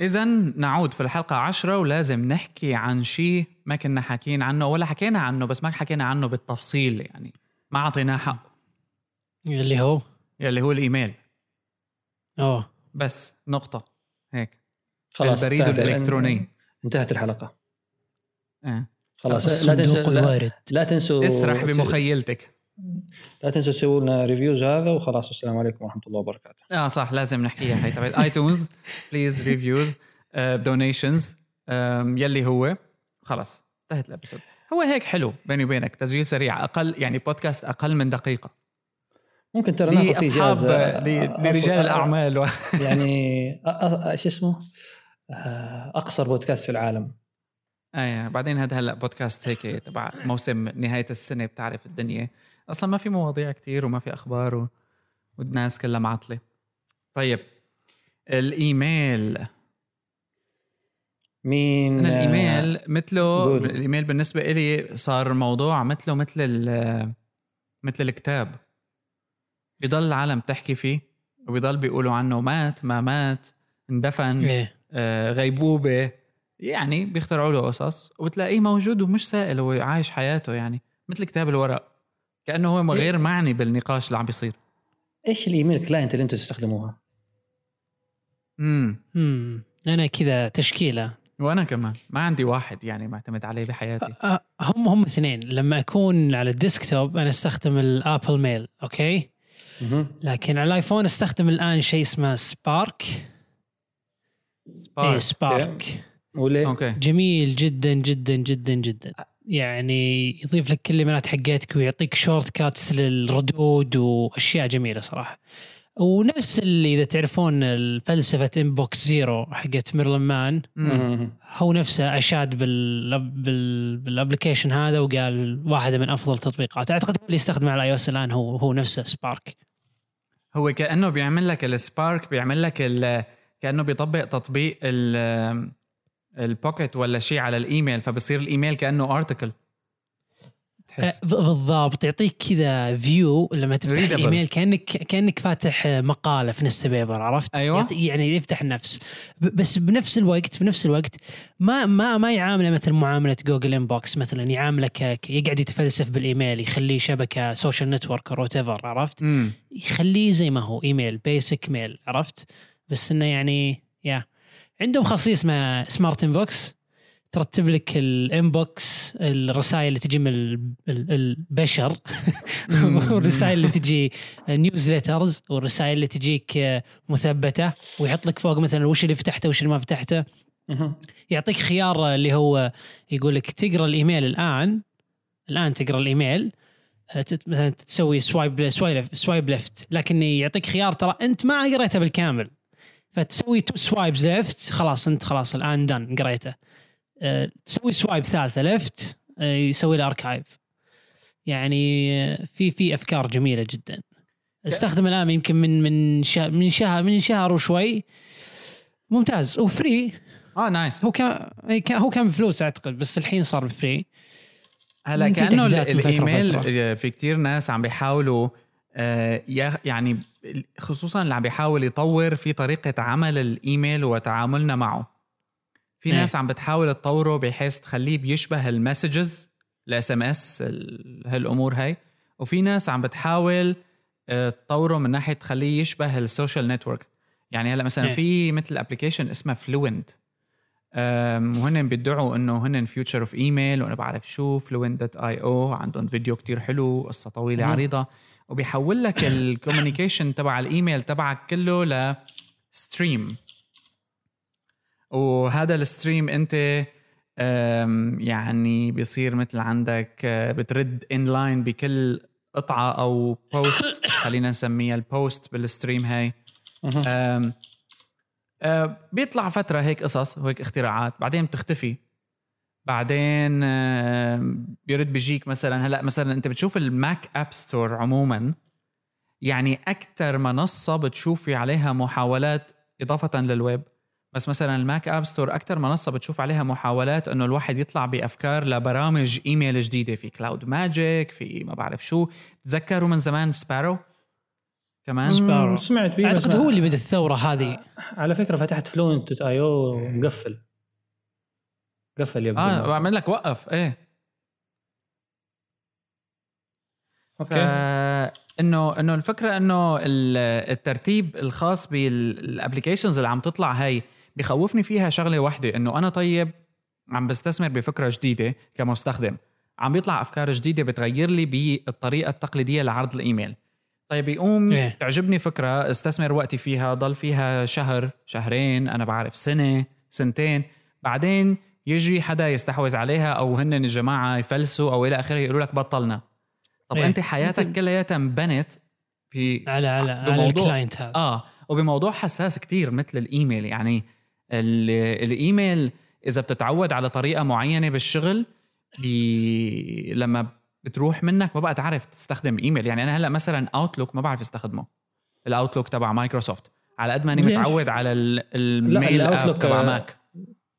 إذا نعود في الحلقة عشرة ولازم نحكي عن شيء ما كنا حاكيين عنه ولا حكينا عنه بس ما حكينا عنه بالتفصيل يعني. ما أعطيناه حق اللي هو؟ يلي هو الإيميل. آه بس نقطة. هيك. خلاص البريد الإلكتروني. انتهت الحلقة. إيه. خلاص لا تنسوا الوارد. لا تنسوا اسرح بمخيلتك. لا تنسوا تسووا لنا ريفيوز هذا وخلاص والسلام عليكم ورحمة الله وبركاته. آه صح لازم نحكيها هي تبعت iTunes please reviews donations يلي هو خلص انتهت ال episode هو هيك حلو بيني وبينك تسجيل سريع أقل يعني بودكاست أقل من دقيقة. ممكن ترى ناخذ لأصحاب جائزة. ل- أ- لرجال الأعمال و... يعني شو اسمه؟ آه، أقصر بودكاست في العالم. إيه بعدين هذا هلأ بودكاست هيك تبع موسم نهاية السنة بتعرف الدنيا. أصلا ما في مواضيع كتير وما في أخبار و... والناس كلها معطله طيب الإيميل. مين؟ أنا الإيميل مثله قول. الإيميل بالنسبة إلي صار موضوع مثله مثل ال- مثل الكتاب. بيضل العالم تحكي فيه وبيضل بيقولوا عنه مات ما مات اندفن إيه. آه غيبوبة. يعني بيخترعوا له قصص وبتلاقيه موجود ومش سائل هو عايش حياته يعني مثل كتاب الورق. كأنه هو غير معني بالنقاش اللي عم بيصير. إيش ال email client اللي أنتم تستخدموها؟ امم امم أنا كذا تشكيلة. وأنا كمان. ما عندي واحد يعني معتمد عليه بحياتي. أه، هم هم اثنين. لما أكون على ال desktop أنا أستخدم ال Apple Mail okay. لكن على ال iPhone أستخدم الآن شيء اسمه Spark. إيه Spark. Spark وليه؟ okay. جميل جدا جدا جدا جدا. يعني يضيف لك كل الإيميلات حقتك ويعطيك shortcuts للردود وأشياء جميلة صراحة. ونفس اللي إذا تعرفون الفلسفة inbox zero حقت ميرلين مان. هو نفسه أشاد بال بال بال application هذا وقال واحدة من أفضل التطبيقات أعتقد اللي يستخدمه على iOS الآن هو هو نفسه Spark هو كأنه بيعمل لك ال Spark بيعمل لك كأنه بيطبق تطبيق ال ال Pocket ولا شيء على الإيميل فبصير الإيميل كأنه article تحس أه، بالضبط يعطيك كذا view لما تفتح Readable. الإيميل كانك كأنك فاتح مقالة في Instapaper عرفت؟ أيوة. يعني يفتح النفس بس بنفس الوقت بنفس الوقت ما ما ما يعامله مثل معاملة جوجل Inbox مثلا يعامله يقعد يتفلسف بالإيميل يخليه شبكة social network or whatever عرفت؟ يخليه زي ما هو إيميل basic mail عرفت؟ بس إنه يعني يا عندهم خاصيه اسمها smart inbox ترتب لك ال inbox الرسائل اللي تجي من ال- ال- البشر. والرسائل اللي تجي newsletters والرسائل اللي تجيك آه، مثبتة. ويحط لك فوق مثلا وش اللي فتحته وش اللي ما فتحته. يعطيك خيار اللي هو يقول لك تقرأ الإيميل الآن. الآن تقرأ الإيميل. آه، مثلا تسوي swipe swipe swipe left لكن يعطيك خيار ترى أنت ما قريته بالكامل. فتسوي two swipes left خلاص انت خلاص الآن done قريته. آه، تسوي swipe ثالثة left يسوي له archive يعني آه، في في أفكار جميلة جدا. استخدم الآن يمكن من من شهر من شهر من شهر وشوي. ممتاز. و free آه nice هو كان أي كان- هو كان بفلوس أعتقد بس الحين صار free هلا كأنه الإيميل. آه، في كتير ناس عم بيحاولوا آه، يعني خصوصا اللي عم بيحاول يطور في طريقة عمل الإيميل وتعاملنا معه في إيه. ناس عم بتحاول تطوره بحيث تخليه بيشبه ال messages ال SMS هالأمور هاي وفي ناس عم بتحاول آه، تطوره من ناحية تخليه يشبه ال social network يعني هلأ مثلا إيه. في مثل application اسمه Fluent وهن بيدعوا إنه هن future of email وأنا بعرف شو Fluent dot io عندهم فيديو كتير حلو قصة طويلة مم. عريضة وبيحول لك ال communication تبع الايميل تبعك كله ل stream وهذا ال stream انت يعني بيصير مثل عندك أه، بترد inline بكل قطعة أو post خلينا نسميها ال post بال stream هاي. أه، بيطلع فترة هيك قصص وهيك اختراعات بعدين بتختفي. بعدين بيرد بيجيك مثلا. هلا مثلا أنت بتشوف ال Mac App Store عموما يعني أكثر منصة بتشوفي عليها محاولات إضافة للويب. بس مثلا ال Mac App Store أكثر منصة بتشوف عليها محاولات إنه الواحد يطلع بأفكار لبرامج إيميل جديدة. في CloudMagic في ما بعرف شو. تذكروا من زمان Sparrow؟ كمان؟ Sparrow. سمعت بيه أعتقد هو اللي بدأ الثورة هذه. على فكرة فتحت Fluent io ومقفل قفل يبدو آه بعمل لك وقف. إيه. أوكي. إنه إنه الفكرة إنه ال- الترتيب الخاص بال applications اللي عم تطلع هاي بخوفني فيها شغلة واحدة إنه أنا طيب عم بستثمر بفكرة جديدة كمستخدم. عم بيطلع أفكار جديدة بتغير لي بالطريقة التقليدية لعرض الإيميل. طيب يقوم إيه. تعجبني فكرة استثمر وقتي فيها ضل فيها شهر شهرين أنا بعرف سنة سنتين. بعدين يجي حدا يستحوذ عليها أو هن الجماعة يفلسوا أو إلى آخره يقولوا لك بطلنا. طب إيه. أنت حياتك كلياتها انبنت في على على على ال client هذا. آه وبموضوع حساس كتير مثل الإيميل. يعني ال- الإيميل إذا بتتعود على طريقة معينة بالشغل بي لما بتروح منك ما بقى تعرف تستخدم إيميل. يعني أنا هلأ مثلا Outlook ما بعرف استخدمه. ال Outlook تبع مايكروسوفت على قد ما أني؟ متعود على ال- ال Mail app تبع ماك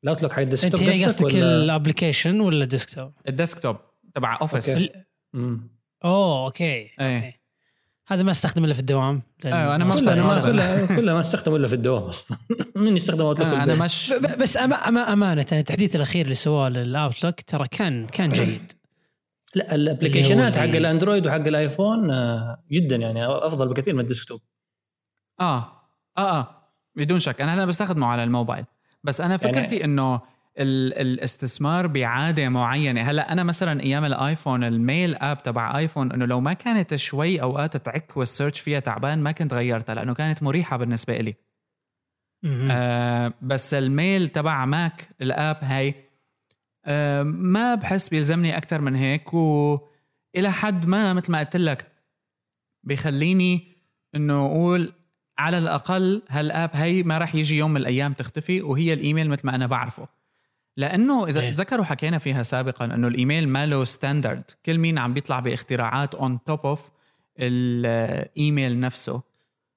ال Outlook حق انت ال desktop هنا قصدك قصدك ولا- ال application ولا ال desktop؟ ال desktop تبع Office okay. ال- مم. أوه okay إيه. okay. هذا ما استخدم إلا في الدوام أيوة، أنا ما كلها بستخدم ما أصلاً. كلها كلها ما أستخدمه إلا في الدوام أصلا مين يستخدم Outlook آه أنا؟ مش بس أما أما أمانة التحديث الأخير اللي سواه لل Outlook ترى كان كان جيد لا ال applicationات حق الأندرويد وحق الآيفون آه، جدا يعني أفضل بكثير من ال desktop آه آه آه بدون شك أنا هلا بستخدمه على الموبايل بس أنا يعني- فكرتي إنه ال- الاستثمار بعادة معينة. هلأ أنا مثلا أيام الآيفون ال Mail app تبع آيفون إنه لو ما كانت شوي أوقات تعك وال search فيها تعبان ما كنت غيرتها لأنه كانت مريحة بالنسبة لي. آه بس ال Mail تبع ماك ال app هاي آه ما بحس بيلزمني أكثر من هيك. وإلى حد ما مثل ما قلت لك بيخليني إنه أقول على الأقل هال app هي ما راح يجي يوم من الأيام تختفي وهي الإيميل مثل ما أنا بعرفه لأنه إذا إيه. تذكروا حكينا فيها سابقا إنه الإيميل ما له standard كل مين عم بيطلع باختراعات on top of الإيميل نفسه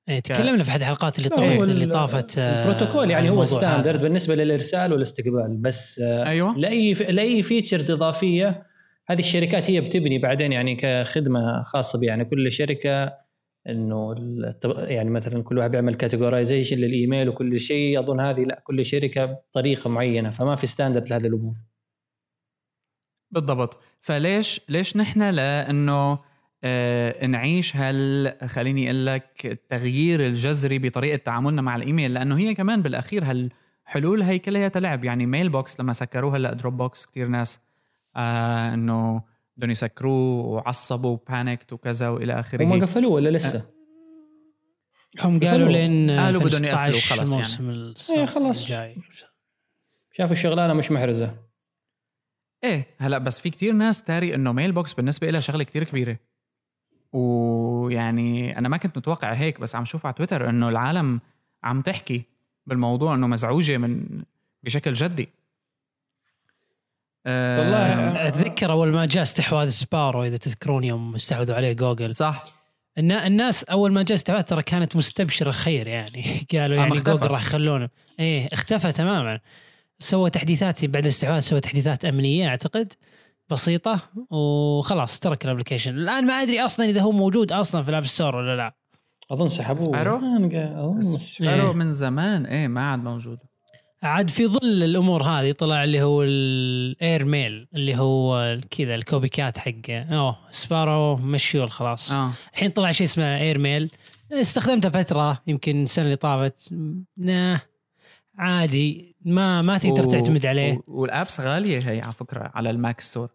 إيه تكلمنا في احد الحلقات اللي طافت ال- اللي طافت آه، البروتوكول يعني عن هو standard هذا. بالنسبة للإرسال والاستقبال بس آه، أيوه لأي لأي features إضافية هذه الشركات هي بتبني بعدين يعني كخدمة خاصة بها يعني كل شركة إنه يعني مثلا كل واحد بيعمل categorization للإيميل وكل شيء أظن هذه لا كل شركة بطريقة معينة فما في standard لهذه الأمور. بالضبط. فليش ليش نحن لأنه آه نعيش هال خليني أقول لك التغيير الجذري بطريقة تعاملنا مع الإيميل؟ لأنه هي كمان بالأخير هالحلول هي كلياتها لعب يعني Mailbox لما سكروها هلا Dropbox كثير ناس آه إنه بدهم يسكروه وعصبوا و panicked وكذا وإلى آخره هم قفلوه ولا لسه؟ هم قالوا. لين قالوا بدهم يقفلوا 15 خلاص يعني. الموسم الصيف إيه خلاص. الجاي شافوا الشغلانة مش محرزة إيه هلا بس في كتير ناس تاري إنه Mailbox بالنسبة لها شغلة كتير كبيرة ويعني أنا ما كنت متوقع هيك بس عم شوف على تويتر إنه العالم عم تحكي بالموضوع إنه مزعوجة من بشكل جدي آه والله أتذكر أول ما جاء استحواذ Sparrow إذا تذكرون يوم استحوذوا عليه جوجل. صح. النا- الناس أول ما جاء استحواذ ترى كانت مستبشره خير يعني. قالوا آه، يعني. جوجل راح يخلونه. إيه اختفى تماما. سوى تحديثات بعد الاستحواذ سوى تحديثات أمنية أعتقد بسيطة وخلاص ترك ال application. الآن ما أدري أصلا إذا هو موجود أصلا في ال App Store ولا لا. أظن سحبوه. Sparrow؟ Sparrow إيه. من زمان. إيه ما عاد موجود. عاد في ظل الأمور هذه طلع اللي هو ال Airmail اللي هو كذا ال copycat حقه أوه Sparrow مشيوه خلاص آه الحين طلع شيء اسمه Airmail استخدمته فترة يمكن السنة اللي طافت nah عادي ما ما تقدر تعتمد عليه و- وال apps غالية هي على فكرة على ال Mac Store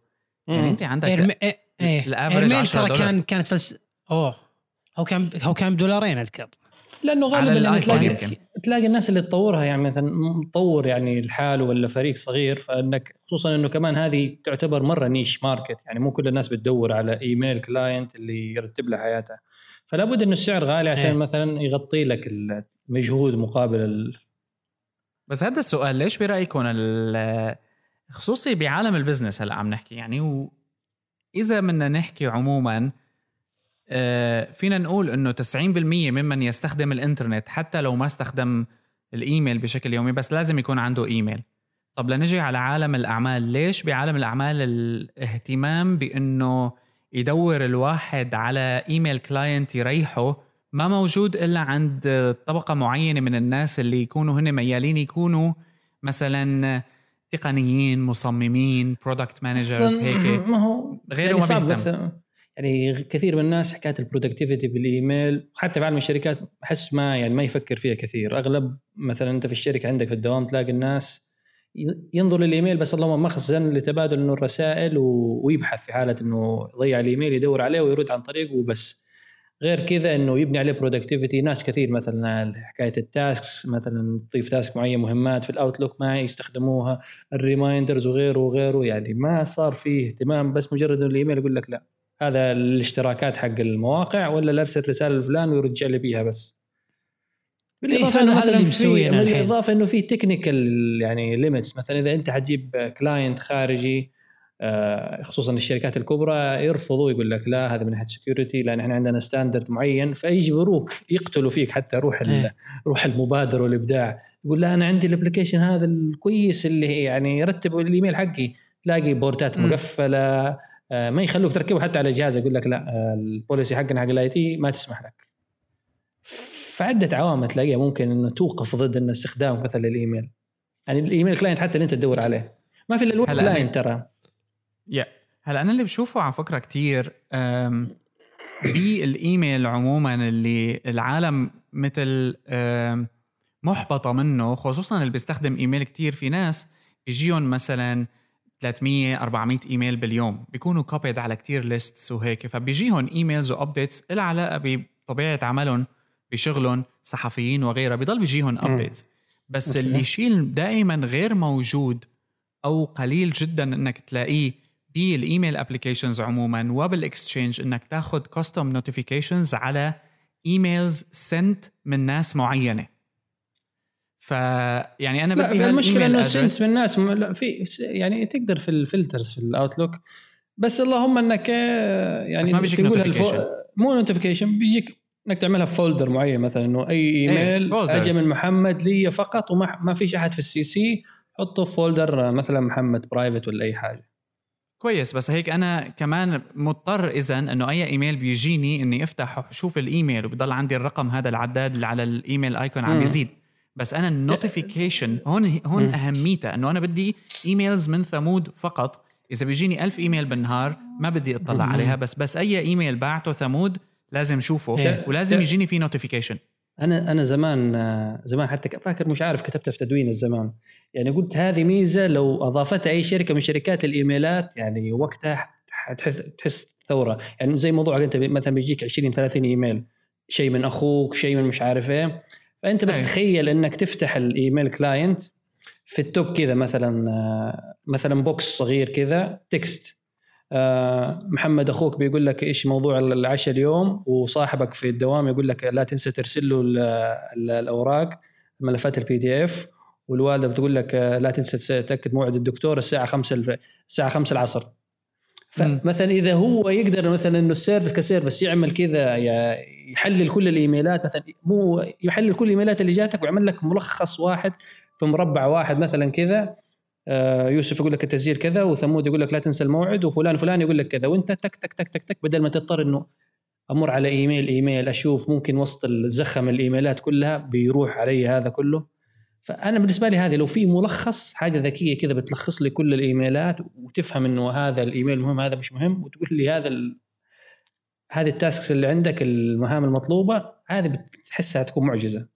يعني. أنت عندك. إيه إيه ال average Airmail 10 ترى. كان كانت فلس أوه هو كان هو كان بدولارين أذكر لأنه غالبا الآيفون تلاقي يمكن. تلاقي الناس اللي تطورها يعني مثلا مطور يعني لحاله ولا فريق صغير فإنك خصوصا إنه كمان هذه تعتبر مرة niche market يعني مو كل الناس بتدور على email client اللي يرتب له حياتها فلا بد إنه السعر غالي عشان إيه. مثلا يغطي لك المجهود مقابل ال... بس هذا السؤال ليش برايكم خصوصي بعالم ال business هلا عم نحكي يعني واذا بدنا نحكي عموما آه، فينا نقول إنه 90% ممن يستخدم الإنترنت حتى لو ما استخدم الإيميل بشكل يومي بس لازم يكون عنده إيميل طب لنجي على عالم الأعمال ليش بعالم الأعمال الاهتمام بإنه يدور الواحد على email client يريحه ما موجود إلا عند طبقة معينة من الناس اللي يكونوا هن ميالين يكونوا مثلا تقنيين مصممين product managers هيك غيره يعني ما بيهتم. يعني كثير من الناس حكاية ال productivity بالإيميل حتى في عالم الشركات بحس ما يعني ما يفكر فيها كثير. أغلب مثلا أنت في الشركة عندك في الدوام تلاقي الناس ينظر للإيميل بس اللهم مخزن لتبادل إنه الرسائل و- ويبحث في حالة إنه ضيع الإيميل يدور عليه ويرد عن طريقه وبس. غير كذا إنه يبني عليه productivity ناس كثير مثلا حكاية ال tasks مثلا تضيف task معين مهمات في ال Outlook ما يستخدموها ال reminders وغيره وغيره. يعني ما صار فيه اهتمام بس مجرد إنه الإيميل يقول لك لا. هذا الاشتراكات حق المواقع ولا لا ارسل رسالة لفلان ويرجع لي بيها بس بالإضافة إيه، إنه هذا اللي مسوينه في الحين. بالإضافة إنه في technical يعني limits مثلا إذا أنت حتجيب client خارجي آه، خصوصا الشركات الكبرى يرفضوا يقول لك لا هذا من ناحية security لأن إحنا عندنا standard معين فيجبروك يقتلوا فيك حتى روح إيه. روح المبادرة والإبداع يقول لا أنا عندي ال application هذا الكويس اللي يعني يرتب الإيميل حقي تلاقي port ات. مقفلة ما يخلوك تركبه حتى على جهاز يقول لك لا آه، ال policy حقنا حق ال IT ما تسمح لك. فعدة عوامل تلاقيها ممكن إنه توقف ضد ان استخدام مثلا الايميل يعني ال email client حتى اللي أنت تدور عليه. ما في إلا ال web client ترى. يا هلا أنا اللي بشوفه على فكرة كتير أم، بالإيميل عموما اللي العالم مثل محبطة منه خصوصا اللي بيستخدم إيميل كتير في ناس بيجيهم مثلا 300 400 إيميل باليوم. بيكونوا copied على كتير lists وهيك. فبيجيهم emails و updates لها علاقة بطبيعة عملهم بشغلهم صحفيين وغيرها. بضل بيجيهم updates بس. اللي شيء دائما غير موجود أو قليل جدا إنك تلاقيه بال email applications عموما وبال Exchange إنك تاخذ custom notifications على emails sent من ناس معينة. ف يعني أنا لا بدي في المشكلة إنه sends من الناس لا في يعني تقدر في ال filters في ال Outlook بس اللهم إنك آه، يعني بس ما بيجيك. الفو- مو notification بيجيك إنك تعملها في folder معين مثلا إنه أي إيميل folders. اجى من محمد لي فقط وما ما فيش أحد في ال CC حطه في folder آه، مثلا محمد private ولا أي حاجة كويس بس هيك أنا كمان مضطر اذا إنه أي إيميل بيجيني إني أفتح واشوف الإيميل وبضل عندي الرقم هذا العداد اللي على ال email icon عم. بيزيد بس أنا ال notification هون هون. اهميتها إنه أنا بدي emails من ثمود فقط إذا بيجيني ألف ايميل بالنهار ما بدي اطلع. عليها بس بس أي ايميل بعته ثمود لازم شوفه إيه. ولازم يجيني فيه notification أنا أنا زمان زمان حتى فاكر مش عارف كتبتها في تدوين الزمان يعني قلت هذه ميزة لو اضافتها أي شركة من شركات الإيميلات يعني وقتها حتحس تحس ثورة يعني زي موضوع أنت مثلا بيجيك 20 30 ايميل شيء من أخوك شيء من مش عارف إيه فأنت بس أي. تخيل إنك تفتح ال email client في ال top كذا مثلا مثلا box صغير كذا text آه، محمد أخوك بيقول لك إيش موضوع العشاء اليوم وصاحبك في الدوام يقول لك لا تنسى ترسل له ال- ال- الأوراق ملفات ال PDF والوالدة بتقول لك لا تنسى تاكد موعد الدكتور الساعة 5 الف... الساعة 5 العصر. فمثلا إذا هو يقدر مثلا إنه ال service ك service يعمل كذا يحلل كل الإيميلات مثلا مو يحلل كل الإيميلات اللي جاتك ويعمل لك ملخص واحد في مربع واحد مثلا كذا. آه، يوسف يقول لك التسجيل كذا وثمود يقول لك لا تنسى الموعد وفلان فلان يقول لك كذا. وأنت تك تك تك تك تك بدل ما تضطر إنه أمر على إيميل إيميل أشوف ممكن وسط الزخم الإيميلات كلها بيروح علي هذا كله. فأنا بالنسبة لي هذه لو في ملخص حاجة ذكية كذا بتلخص لي كل الإيميلات وتفهم إنه هذا الإيميل مهم هذا مش مهم وتقول لي هذا ال... هذه ال tasks اللي عندك المهام المطلوبة هذه بتحسها تكون معجزة.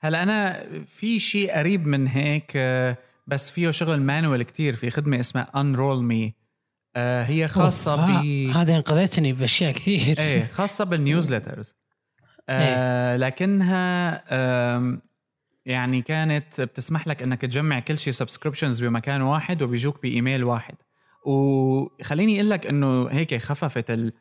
هلا أنا في شيء قريب من هيك آه، بس فيه شغل manual كتير في خدمة اسمها Unroll.me هي خاصة ب هذه انقذتني بأشياء كثير. إيه خاصة بال newsletters. آه لكنها آم، يعني كانت بتسمح لك إنك تجمع كل شيء subscriptions بمكان واحد وبيجوك بإيميل واحد. وخليني أقول لك إنه هيك خففت ال-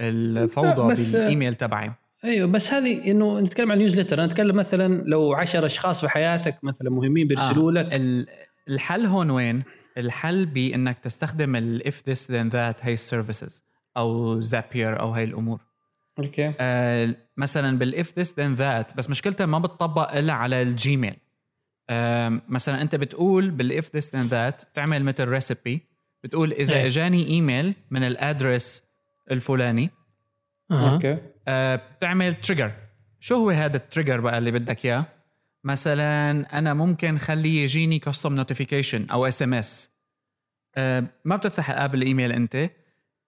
الفوضى بالإيميل تبعي. أيوه بس هذه إنه نتكلم عن newsletter أنا أتكلم مثلا لو 10 أشخاص في حياتك مثلا مهمين بيرسلوا لك. ال- الحل هون وين؟ الحل بإنك تستخدم ال if this then that هي ال services أو Zapier أو هاي الأمور. okay. آه مثلا بال if this then that بس مشكلتها ما بتطبق إلا على ال Gmail مثلا أنت بتقول بال if this then that بتعمل مثل recipe بتقول إذا إيه. إجاني إيميل من ال address الفلاني. okay. آه بتعمل trigger شو هو هذا ال trigger بقى اللي بدك إياه؟ مثلا أنا ممكن خليه يجيني custom notification أو SMS ما بتفتح ال app الإيميل أنت.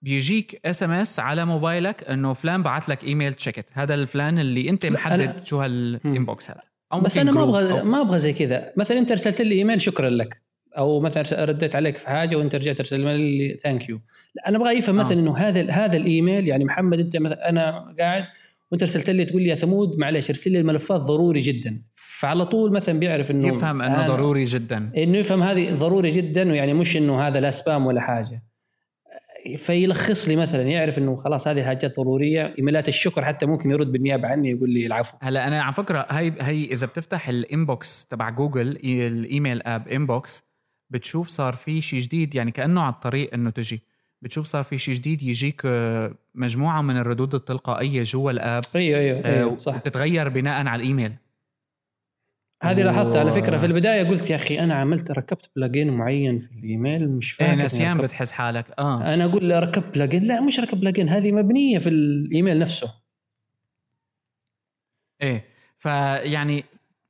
بيجيك SMS على موبايلك إنه فلان بعت لك إيميل check it. هذا الفلان اللي أنت محدد شو هال inbox هذا. أو بس أنا ما أبغى ما أبغى زي كذا. مثلا أنت أرسلت لي إيميل شكرا لك. أو مثلا رديت عليك في حاجة وأنت رجعت ارسل لي thank you لا أنا أبغى يفهم آه. مثلا إنه هذا هذا الإيميل يعني محمد أنت مثلا أنا قاعد وأنت أرسلت لي تقول لي يا ثمود معلش أرسل لي الملفات ضروري جدا. فعلى طول مثلا بيعرف إنه يفهم إنه ضروري جدا. إنه يفهم هذه ضروري جدا ويعني مش إنه هذا لا spam ولا حاجة. فيلخص لي مثلا يعرف إنه خلاص هذه حاجات ضرورية إيميلات الشكر حتى ممكن يرد بالنيابة عني يقول لي العفو. هلا أنا على فكرة هي هي إذا بتفتح ال inbox تبع جوجل الإيميل app Inbox بتشوف صار في شيء جديد يعني كأنه على الطريق إنه تجي. بتشوف صار في شيء جديد يجيك آه، مجموعة من الردود التلقائية جوا ال app. أيوه أيوه, آه، أيوه صح. بتتغير بناء على الإيميل. هذه لاحظتها على فكرة. في البداية قلت يا أخي أنا عملت ركبت plugin معين في الإيميل مش إيه إني نسيان. بتحس حالك. آه. أنا أقول ركبت plugin لا مش ركب plugin هذه مبنية في الإيميل نفسه. إيه فيعني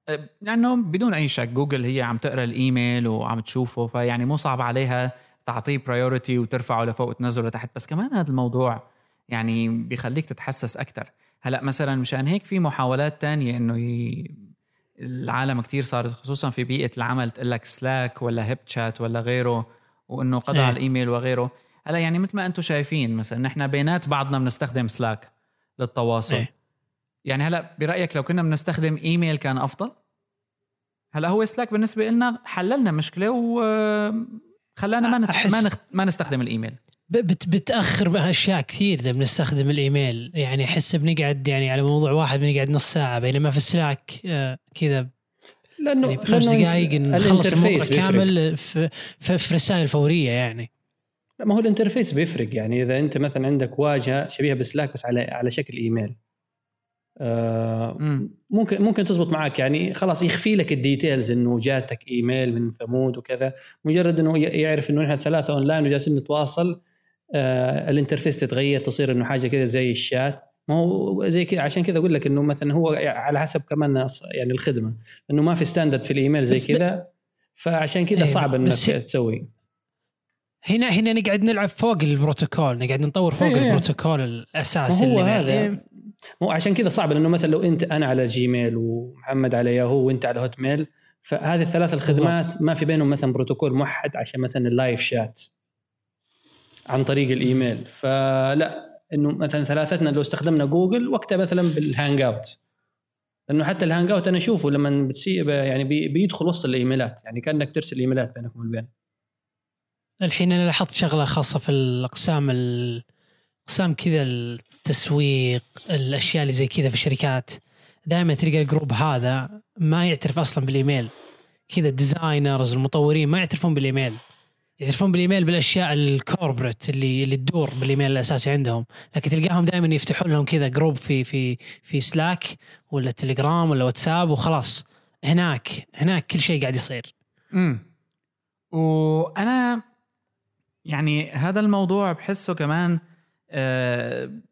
آه، لأنه بدون أي شك جوجل هي عم تقرأ الإيميل وعم تشوفه فيعني مو صعب عليها تعطيه priority وترفعه لفوق وتنزله لتحت. بس كمان هذا الموضوع يعني بيخليك تتحسس أكثر هلأ مثلا مشان هيك في محاولات تانية إنه ي... العالم كتير صارت خصوصا في بيئة العمل تقول لك Slack ولا HipChat ولا غيره وإنه قضى إيه. على الإيميل وغيره هلا يعني مثل ما أنتم شايفين مثلا نحن بينات بعضنا بنستخدم Slack للتواصل إيه. يعني هلا برأيك لو كنا بنستخدم إيميل كان أفضل هلا هو سلاك بالنسبة لنا حللنا مشكلة وخلانا ما نست... ما, نخ... ما نستخدم الإيميل. بت بتأخر بها اشياء كثير إذا بنستخدم الإيميل. يعني أحس بنقعد يعني على موضوع واحد بنقعد نص ساعة بينما في سلاك آه، كذا. لأنه يعني بخمس لأنه دقائق نخلص الموضوع. كامل في, في, في رسائل فورية يعني. لا ما هو ال interface بيفرق يعني. إذا أنت مثلا عندك واجهة شبيهة ب Slack بس على على شكل إيميل. ممكن ممكن تزبط معك يعني. خلاص يخفي لك ال details إنه جاتك إيميل من ثمود وكذا. مجرد إنه يعرف إنه نحن ثلاثة أونلاين وجالسين نتواصل آه ال interface تتغير تصير إنه حاجة كذا زي الشات. ما هو زي كذا عشان كذا أقول لك إنه مثلا هو على حسب كمان يعني الخدمة. إنه ما في standard في الإيميل زي كذا فعشان كذا أيوة، صعب إنك تسوي. هنا هنا نقعد نلعب فوق البروتوكول نقعد نطور فوق إيه، إيه. البروتوكول الأساسي هو اللي هذا. مو عشان كذا صعب لأنه مثلا لو أنت أنا على Gmail ومحمد على ياهو وأنت على Hotmail فهذه الثلاث الخدمات ما في بينهم مثلا بروتوكول موحد عشان مثلا ال live chat عن طريق الإيميل. فلا إنه مثلا ثلاثتنا لو استخدمنا جوجل وقتها مثلا بال Hangout. لأنه حتى ال Hangout أنا أشوفه لما بتسي يعني بي بيدخل وسط الإيميلات يعني كأنك ترسل إيميلات بينكم البين الحين أنا لاحظت شغلة خاصة في الأقسام ال- اقسام كذا التسويق الأشياء اللي زي كذا في الشركات. دائما تلقى ال group هذا ما يعترف أصلا بالإيميل. كذا ال designers المطورين ما يعترفون بالإيميل. يعترفون بالإيميل بالأشياء ال corporate اللي اللي تدور بالإيميل الأساسي عندهم. لكن تلقاهم دائما يفتحون لهم كذا group في في في Slack ولا تليجرام ولا واتساب وخلاص. هناك هناك كل شيء قاعد يصير. امم وأنا يعني هذا الموضوع بحسه كمان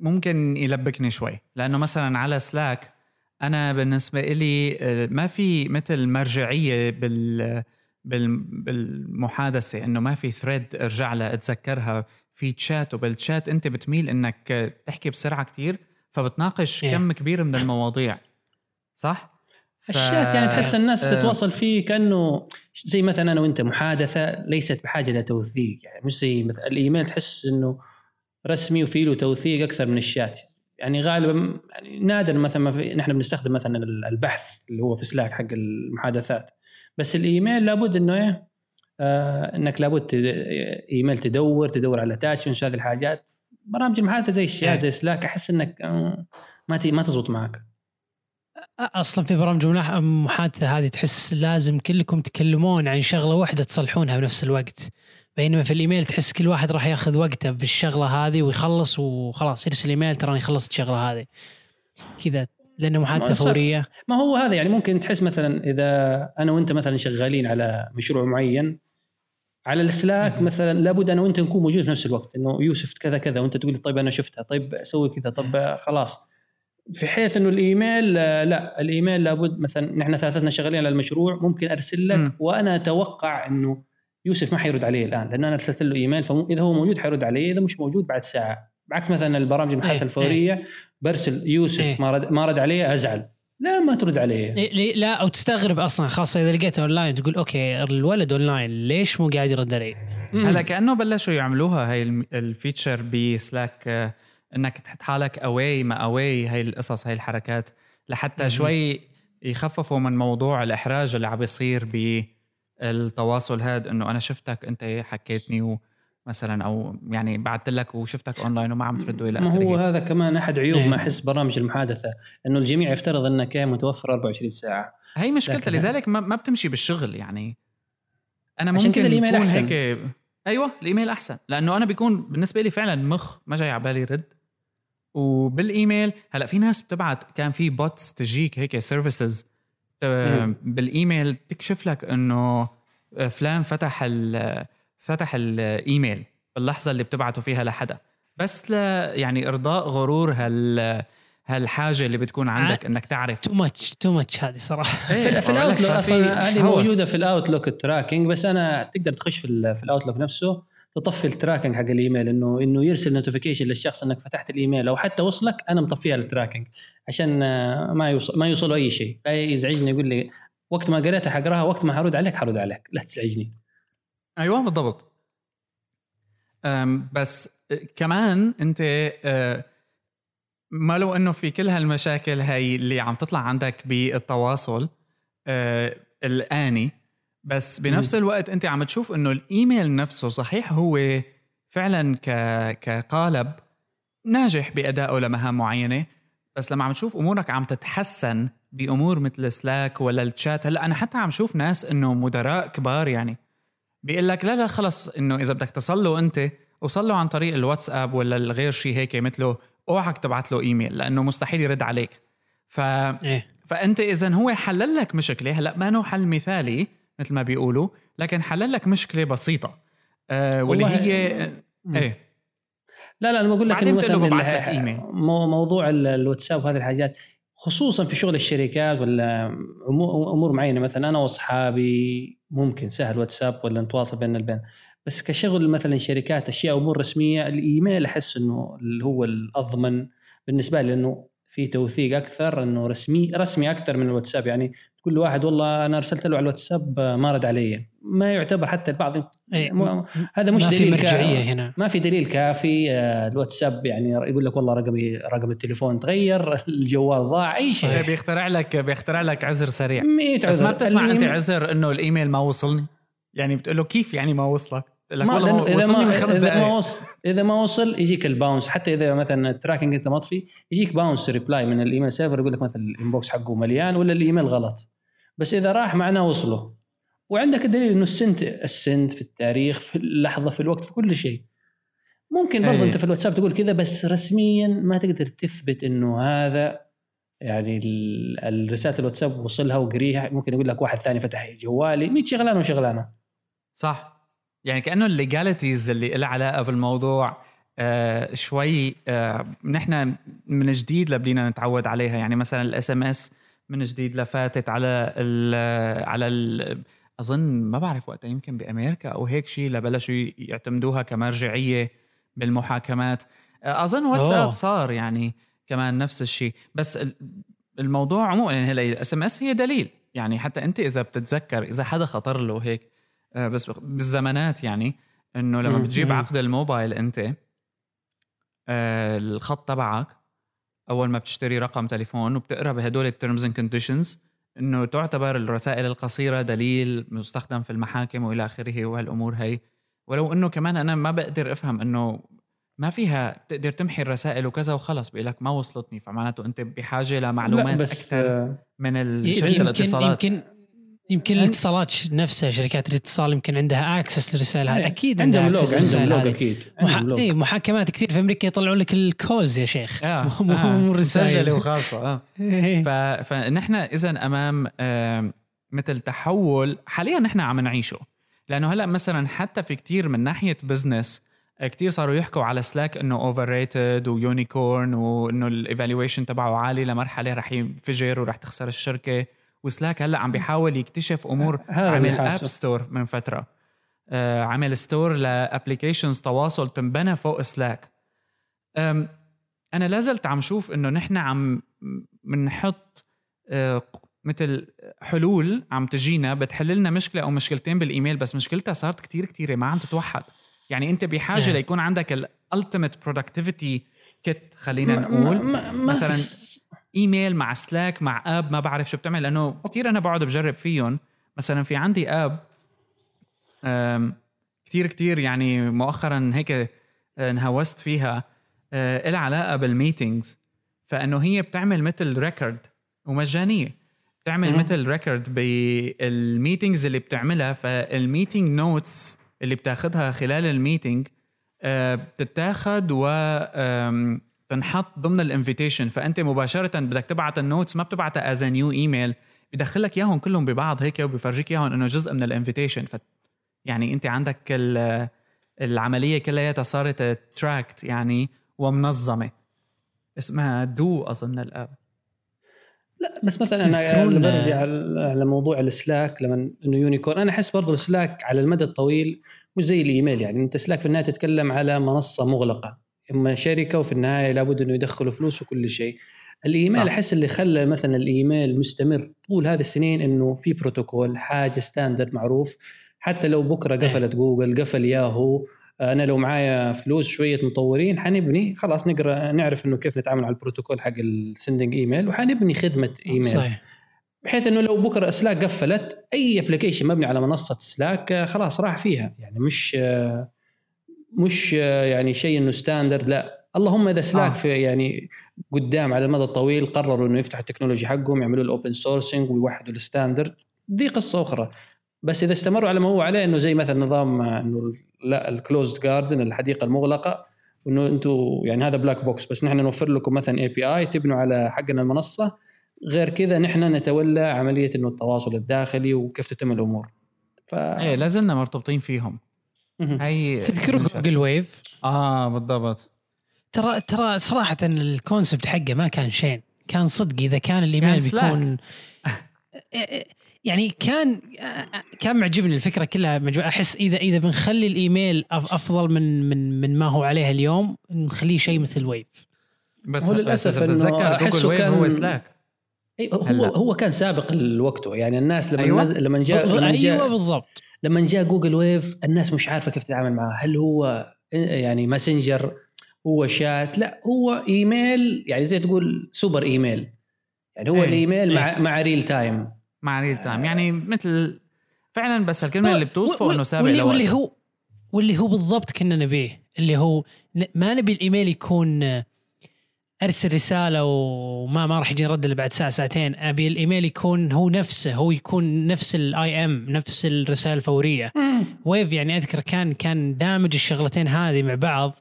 ممكن يلبكني شوي لأنه مثلا على Slack أنا بالنسبة لي آه، ما في مثل مرجعية بال بال- بالمحادثة إنه ما في thread أرجع لها أتذكرها في تشات وبالتشات أنت بتميل إنك تحكي بسرعة كتير فبتناقش إيه. كم كبير من المواضيع صح؟ ف- الشات يعني تحس الناس آه، تتواصل فيه كأنه زي مثلا أنا وأنت محادثة ليست بحاجة لتوثيق يعني مش زي مثلا الإيميل تحس إنه رسمي وفيه له توثيق أكثر من الشات. يعني غالبا يعني نادر مثلا ما في نحن بنستخدم مثلا البحث اللي هو في سلاك حق المحادثات. بس الإيميل لابد إنه إيه؟ آه إنك لابد تد- إيميل تدور تدور على attachments هذه الحاجات. برامج المحادثة زي إيه. الشات زي Slack أحس إنك آه، ما ت- ما تزبط معك. أصلا في برامج ملاح- محادثة هذه تحس لازم كلكم تكلمون عن شغلة واحدة تصلحونها بنفس الوقت. بينما في الإيميل تحس كل واحد راح ياخذ وقته بالشغلة هذه ويخلص وخلاص. يرسل إيميل تراني خلصت الشغلة هذه. كذا لأنه محادثه فورية. ما هو هذا يعني ممكن تحس مثلا إذا أنا وأنت مثلا شغالين على مشروع معين على السلاك. مثلا لابد أنا وأنت نكون موجودين في نفس الوقت. إنه يوسف كذا كذا وأنت تقول لي طيب أنا شفتها طيب أسوي كذا طب خلاص. في حيث إنه الإيميل آه، لا. الإيميل لابد مثلا نحن ثلاثتنا شغالين على المشروع ممكن أرسل لك. وأنا أتوقع إنه يوسف ما حيرد علي الآن لأن أنا أرسلت له إيميل فاذا هو موجود حيرد علي إذا مش موجود بعد ساعة بعكس مثلا البرامج المحادثة إيه، الفورية برسل يوسف إيه. ما رد ما رد علي أزعل لا ما ترد علي إيه، لا أو تستغرب أصلا خاصة إذا لقيته أونلاين تقول okay الولد أونلاين ليش مو قاعد يرد علي؟ هلا كأنه بلشوا يعملوها هاي الم- ال feature ب Slack آه، إنك تحط حالك away ما away هاي القصص هاي الحركات لحتى. شوي يخففوا من موضوع الإحراج اللي عم بيصير بالتواصل هذا إنه أنا شفتك أنت حكيتني ومثلا أو يعني بعثت لك وشفتك أونلاين وما عم ترد إلى ما هو آخره هذا كمان أحد عيوب إيه. ما أحس برامج المحادثة إنه الجميع يفترض إنك متوفر 24 ساعة هي مشكلتها لذلك ما, ما بتمشي بالشغل يعني أنا عشان ممكن كده الإيميل يكون أحسن. هيك أيوه الإيميل أحسن لأنه أنا بيكون بالنسبة لي فعلا مخ ما جاي على بالي رد وبالإيميل هلأ في ناس بتبعت كان في bots تجيك هيك services. بال email تكشف لك إنه فلان فتح ال فتح الإيميل باللحظة اللي بتبعته فيها لحدا. بس ل يعني إرضاء غرور هال هالحاجة اللي بتكون عندك إنك تعرف. too much too much هذه صراحة. إيه، في, ال Outlook أصلا هذه. موجودة في ال Outlook ال tracking بس أنا تقدر تخش في ال Outlook نفسه. تطفي ال tracking حق الإيميل إنه إنه يرسل notification للشخص إنك فتحت الإيميل أو حتى وصلك أنا مطفيها ال tracking عشان آه، ما يوصل ما يوصله أي شيء. لا يزعجني يقول لي وقت ما قريتها حقراها وقت ما حرد عليك حرد عليك لا تزعجني. أيوه بالضبط. بس أه، كمان أنت أه، ما لو إنه في كل هالمشاكل هاي اللي عم تطلع عندك بالتواصل الآني بس بنفس الوقت انت عم تشوف انه الإيميل نفسه صحيح هو فعلا ك كقالب ناجح بأدائه لمهام معينة بس لما عم تشوف أمورك عم تتحسن بأمور مثل سلاك ولا الشات هلأ أنا حتى عم شوف ناس إنه مدراء كبار يعني بيقول لك لا لا خلص إنه إذا بدك تصل له أنت وصل له عن طريق الواتساب ولا الغير شيء هيك مثله أوعك تبعت له إيميل لأنه مستحيل يرد عليك. ف إيه. فأنت إذا هو حلل لك مشكلة هلأ ما انه حل مثالي مثل ما بيقولوا لكن حلل لك مشكلة بسيطة. آه واللي هي إيه. لا لا أنا بقول لك بعدين بتقول له لك. مو- موضوع ال- الواتساب وهذه الحاجات خصوصا في شغل الشركات ولا أمور معينة مثلا أنا وأصحابي ممكن سهل واتساب ولا نتواصل بيننا البين. بس كشغل مثلا شركات أشياء أمور رسمية الإيميل أحس إنه اللي هو الأضمن بالنسبة لي لأنه في توثيق أكثر إنه رسمي رسمي أكثر من الواتساب. يعني تقول لواحد والله أنا أرسلت له على الواتساب ما رد علي. ما يعتبر حتى البعض إيه. هذا مش ما في دليل كا- مرجعية هنا. ما في دليل كافي آه، الواتساب يعني يقول لك والله رقمي رقم التليفون تغير الجوال ضاع أي شيء. بيخترع لك بيخترع لك عذر سريع. بس ما. بتسمع أنت ال email- عذر إنه الإيميل ما وصلني؟ يعني بتقول له كيف يعني ما وصلك؟ لك ما والله إذا ما من خمس إذا ما دقائق وصل إذا ما وصل يجيك ال bounce. حتى إذا مثلا ال tracking أنت مطفي يجيك bounce reply من ال email server يقول لك مثلا ال inbox حقه مليان ولا الإيميل غلط. بس إذا راح معناه وصله. وعندك الدليل إنه ال sent ال sent في التاريخ في اللحظة في الوقت في كل شيء. ممكن برضه أي. أنت في الواتساب تقول كذا بس رسميا ما تقدر تثبت إنه هذا يعني ال- الرساله الواتساب وصلها وقريها. ممكن يقول لك واحد ثاني فتح جوالي. 100 شغلانة وشغلانة. صح. يعني كأنه ال legalities اللي لها علاقة بالموضوع آه شوي آه نحن من جديد لبدينا نتعود عليها. يعني مثلا ال SMS من جديد لفاتت على ال على ال أظن ما بعرف وقتها يمكن بأمريكا أو هيك شيء لبلشوا يعتمدوها كمرجعية بالمحاكمات آه أظن واتساب أوه. صار يعني كمان نفس الشيء بس ال- الموضوع عموما يعني هلا ال SMS هي دليل يعني حتى أنت إذا بتتذكر إذا حدا خطر له هيك آه، بس بالزمانات يعني إنه لما. بتجيب. عقد الموبايل أنت آه، الخط تبعك أول ما بتشتري رقم تليفون وبتقرأ بهدول ال terms and conditions إنه تعتبر الرسائل القصيرة دليل مستخدم في المحاكم وإلى آخره وهالأمور هي. ولو إنه كمان أنا ما بقدر أفهم إنه ما فيها تقدر تمحي الرسائل وكذا وخلص بيقول لك ما وصلتني فمعناته أنت بحاجة لمعلومات أكثر آه، من يمكن شركه الاتصالات يمكن يمكن الاتصالات نفسها شركات الاتصال يمكن عندها access للرسائل هذه. أكيد عندها access للرسائل هذه. أكيد محا... إيه محاكمات كثير في أمريكا يطلعوا لك ال calls يا شيخ. آه، مو آه، مسجله وخاصه آه. إيه. ف... فنحن اذا أمام آم، مثل تحول حاليا نحن عم نعيشه. لأنه هلأ مثلا حتى في كتير من ناحية business كتير صاروا يحكوا على Slack إنه overrated و unicorn وانه ال evaluation تبعه عالي لمرحلة رح ينفجر ورح تخسر الشركة. و Slack هلأ عم بيحاول يكتشف أمور عمل app store من فترة. آه عمل store ل applications تواصل تنبنى فوق Slack. أنا لازلت عم شوف إنه نحن عم بنحط آه مثل حلول عم تجينا بتحل لنا مشكلة أو مشكلتين بالإيميل بس مشكلتها صارت كتير كتيرة ما عم تتوحد. يعني أنت بحاجة yeah. ليكون عندك ال ultimate productivity kit خلينا نقول. ما ما مثلا إيميل مع Slack مع app ما بعرف شو بتعمل لأنه كثير أنا بقعد بجرب فيهم. مثلا في عندي app كثير كثير يعني مؤخرا هيك آه، انهوست فيها آه، لها علاقة بال meetings فإنه هي بتعمل مثل record ومجانية. بتعمل مثل record بال meetings اللي بتعملها. فال meeting notes اللي بتاخذها خلال ال meeting آه، بتتاخد و تنحط ضمن ال invitation فأنت مباشرة بدك تبعت ال notes ما بتبعتها as new email بدخل لك إياهم كلهم ببعض هيك وبفرجيك إياهم إنه جزء من ال invitation ف يعني أنت عندك العملية كلياتها صارت tracked يعني ومنظمة. اسمها دو أظن ال app لا بس مثلا أنا برجع على موضوع ال Slack لما إنه unicorn أنا أحس برضه ال Slack على المدى الطويل مش زي الإيميل يعني أنت Slack في النهاية تتكلم على منصة مغلقة. إما شركة وفي النهاية لابد إنه يدخلوا فلوس وكل شيء. الإيميل أحس اللي خلى مثلا الإيميل مستمر طول هذه السنين إنه في بروتوكول حاجة standard معروف. حتى لو بكرة إيه. قفلت جوجل قفل ياهو. أنا لو معايا فلوس شوية مطورين حنبني. خلاص نقرأ نعرف إنه كيف نتعامل على البروتوكول حق ال sending email وحنبني خدمة إيميل. صحيح. بحيث إنه لو بكرة سلاك قفلت أي application مبني على منصة سلاك خلاص راح فيها. يعني مش مش يعني شيء إنه standard لا. اللهم إذا سلاك آه. في يعني قدام على المدى الطويل قرروا إنه يفتحوا ال technology حقهم يعملوا ال open sourcing ويوحدوا ال standard دي قصة أخرى. بس إذا استمروا على ما هو عليه إنه زي مثلا نظام إنه لا ال closed garden الحديقة المغلقة وانه أنتم يعني هذا black box بس نحن نوفر لكم مثلا API تبنوا على حقنا المنصة. غير كذا نحن نتولى عملية إنه التواصل الداخلي وكيف تتم الأمور. ف إيه لازلنا مرتبطين فيهم. هي تذكروا جوجل ويف؟ آه بالضبط. ترى ترى صراحة ال concept حقه ما كان شين. كان صدق إذا كان الإيميل بيكون يعني كان كان معجبني الفكرة كلها مجموعة. أحس اذا إذا بنخلي الإيميل أفضل من من من ما هو عليه اليوم نخليه شيء مثل ويف. بس هو للأسف تتذكر جوجل ويف هو سلاك هو هو كان سابق لوقته. يعني الناس لما أيوة؟ لما جاء لما جاء أيوه بالضبط. لما جاء جوجل ويف الناس مش عارفة كيف تتعامل معه. هل هو يعني messenger هو شات؟ لا هو إيميل يعني زي تقول super email. يعني هو إيه الإيميل إيه. مع مع real time مع real time يعني مثل فعلا بس الكلمة اللي بتوصفه إنه سابق واللي, واللي هو واللي هو بالضبط كنا نبيه اللي هو ما نبي الإيميل يكون أرسل رسالة وما ما راح يجي رد إلا بعد ساعة ساعتين. أبي الإيميل يكون هو نفسه هو يكون نفس ال IM نفس الرساله الفورية. ويف يعني أذكر كان كان دامج الشغلتين هذه مع بعض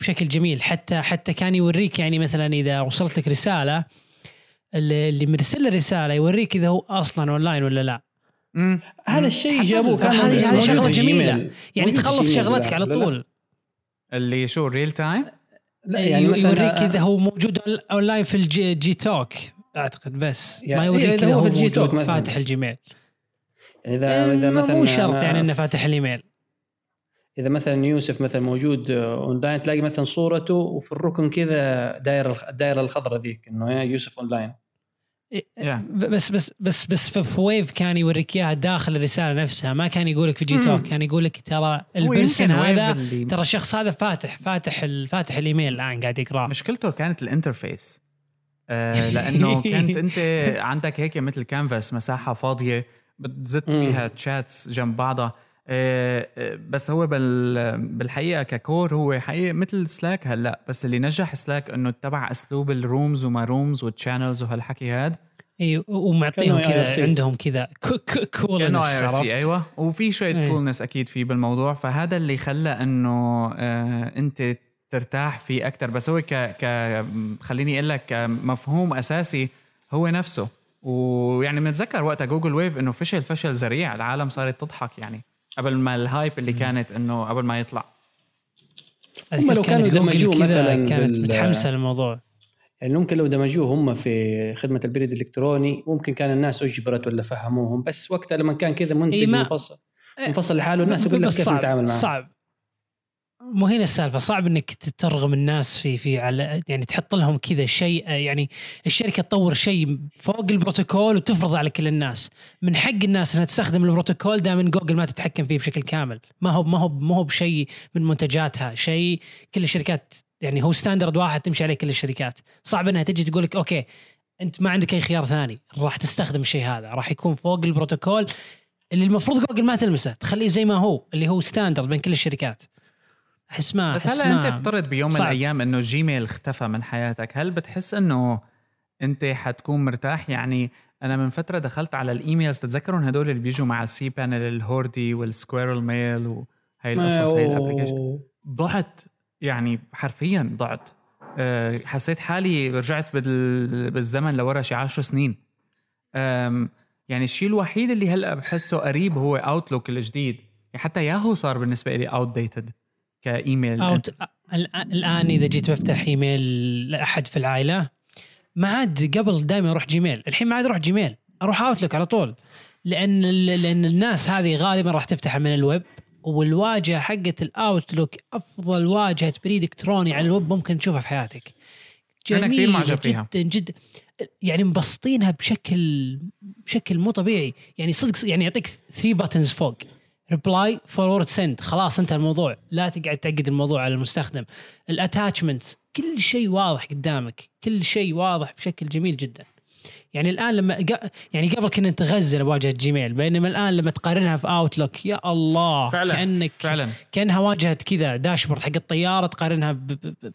بشكل جميل. حتى حتى كان يوريك يعني مثلا إذا وصلت لك رسالة اللي مرسل الرساله يوريك إذا هو أصلا اونلاين ولا لا. مم. هذا الشيء جابوه هذه هذه شغلة جميلة. يعني تخلص شغلتك على طول. اللي شو real time؟ لا يعني يوريك إذا هو موجود أونلاين في ال G G Talk أعتقد بس. يعني ما يوريك إذا هو موجود فاتح الجيميل. يعني اذا إذا مثلا مو شرط يعني إنه فاتح الإيميل. إذا مثلا يوسف مثلا موجود أونلاين تلاقي مثلا صورته وفي الركن كذا دايره الدائره الخضراء ذيك إنه يوسف أونلاين. إيه، بس بس بس بس في ويف كان يوريك إياها داخل الرسالة نفسها. ما كان يقول لك في G Talk كان يقول لك ترى ال person هذا ترى الشخص هذا فاتح فاتح فاتح الإيميل الآن قاعد يقراه مشكلته كانت ال interface. آه لأنه كانت أنت عندك هيك مثل كانفاس مساحة فاضية بتزت فيها chats جنب بعضها. بس هو بالحقيقة ك core هو حقيقة مثل سلاك هلأ بس اللي نجح سلاك إنه اتبع أسلوب ال rooms وما rooms وال channels وهالحكي هذا اي ومعطيهم كذا عندهم كذا coolness أيوه. وفي شوية coolness أكيد فيه بالموضوع. فهذا اللي خلى إنه آه أنت ترتاح فيه أكثر بس هو ك ك خليني أقول لك مفهوم أساسي هو نفسه. ويعني بنتذكر وقتها جوجل ويف إنه فشل فشل ذريع. العالم صارت تضحك يعني. قبل ما ال hype اللي كانت إنه قبل ما يطلع. أذكر لو كانت كانوا دمجوه كذا مثلاً كانت بال- متحمسة للموضوع. يعني ممكن لو دمجوه هم في خدمة البريد الإلكتروني ممكن كان الناس أجبرت ولا فهموهم بس وقتها لما كان كذا منتج إيه ما- منفصل. منفصل لحاله الناس يقول لك كيف نتعامل معاه صعب. مو هنا السالفة صعب إنك ترغم الناس في في على يعني تحط لهم كذا شيء يعني الشركة تطور شيء فوق البروتوكول وتفرض على كل الناس. من حق الناس إنها تستخدم البروتوكول دائما جوجل ما تتحكم فيه بشكل كامل. ما هو ما هو ما هو بشيء من منتجاتها شيء كل الشركات يعني هو standard واحد تمشي عليه كل الشركات. صعب إنها تجي تقول لك okay أنت ما عندك أي خيار ثاني راح تستخدم الشيء هذا راح يكون فوق البروتوكول اللي المفروض جوجل ما تلمسه تخليه زي ما هو اللي هو standard بين كل الشركات. أحس ما بس هلا أنت افترض بيوم من. الأيام إنه جيميل اختفى من حياتك هل بتحس إنه أنت حتكون مرتاح؟ يعني أنا من فترة دخلت على ال emails تتذكرون هدول اللي بيجوا مع ال cPanel ال Horde وال SquirrelMail وهي القصص هي ال application ضعت يعني حرفيا ضعت. أه، حسيت حالي رجعت بال- بالزمن لورا شي عشر سنين. أم، يعني الشيء الوحيد اللي هلأ بحسه قريب هو اوتلوك الجديد. يعني حتى ياهو صار بالنسبة لي outdated كإيميل. out الآن الآن إذا جيت بفتح إيميل لأحد في العائلة ما عاد قبل دائما أروح جيميل. الحين ما عاد أروح جيميل. أروح أوتلوك على طول. لأن لأن الناس هذه غالبا راح تفتحها من الويب والواجهة حقت الأوتلوك أفضل واجهة بريد إلكتروني على الويب ممكن تشوفها في حياتك. أنا كثير جميلة معجب فيها. جدا جدا يعني مبسطينها بشكل بشكل مو طبيعي. يعني صدق يعني يعطيك 3 buttons فوق. reply forward send خلاص انتهى الموضوع. لا تقعد تعقد الموضوع على المستخدم. ال attachment كل شيء واضح قدامك. كل شيء واضح بشكل جميل جدا. يعني الآن لما يعني قبل كنا نتغزل بواجهة جيميل بينما الآن لما تقارنها في اوتلوك يا الله فعلا كأنك فعلا. كأنها واجهة كذا dashboard حق الطيارة تقارنها ب ب- ب-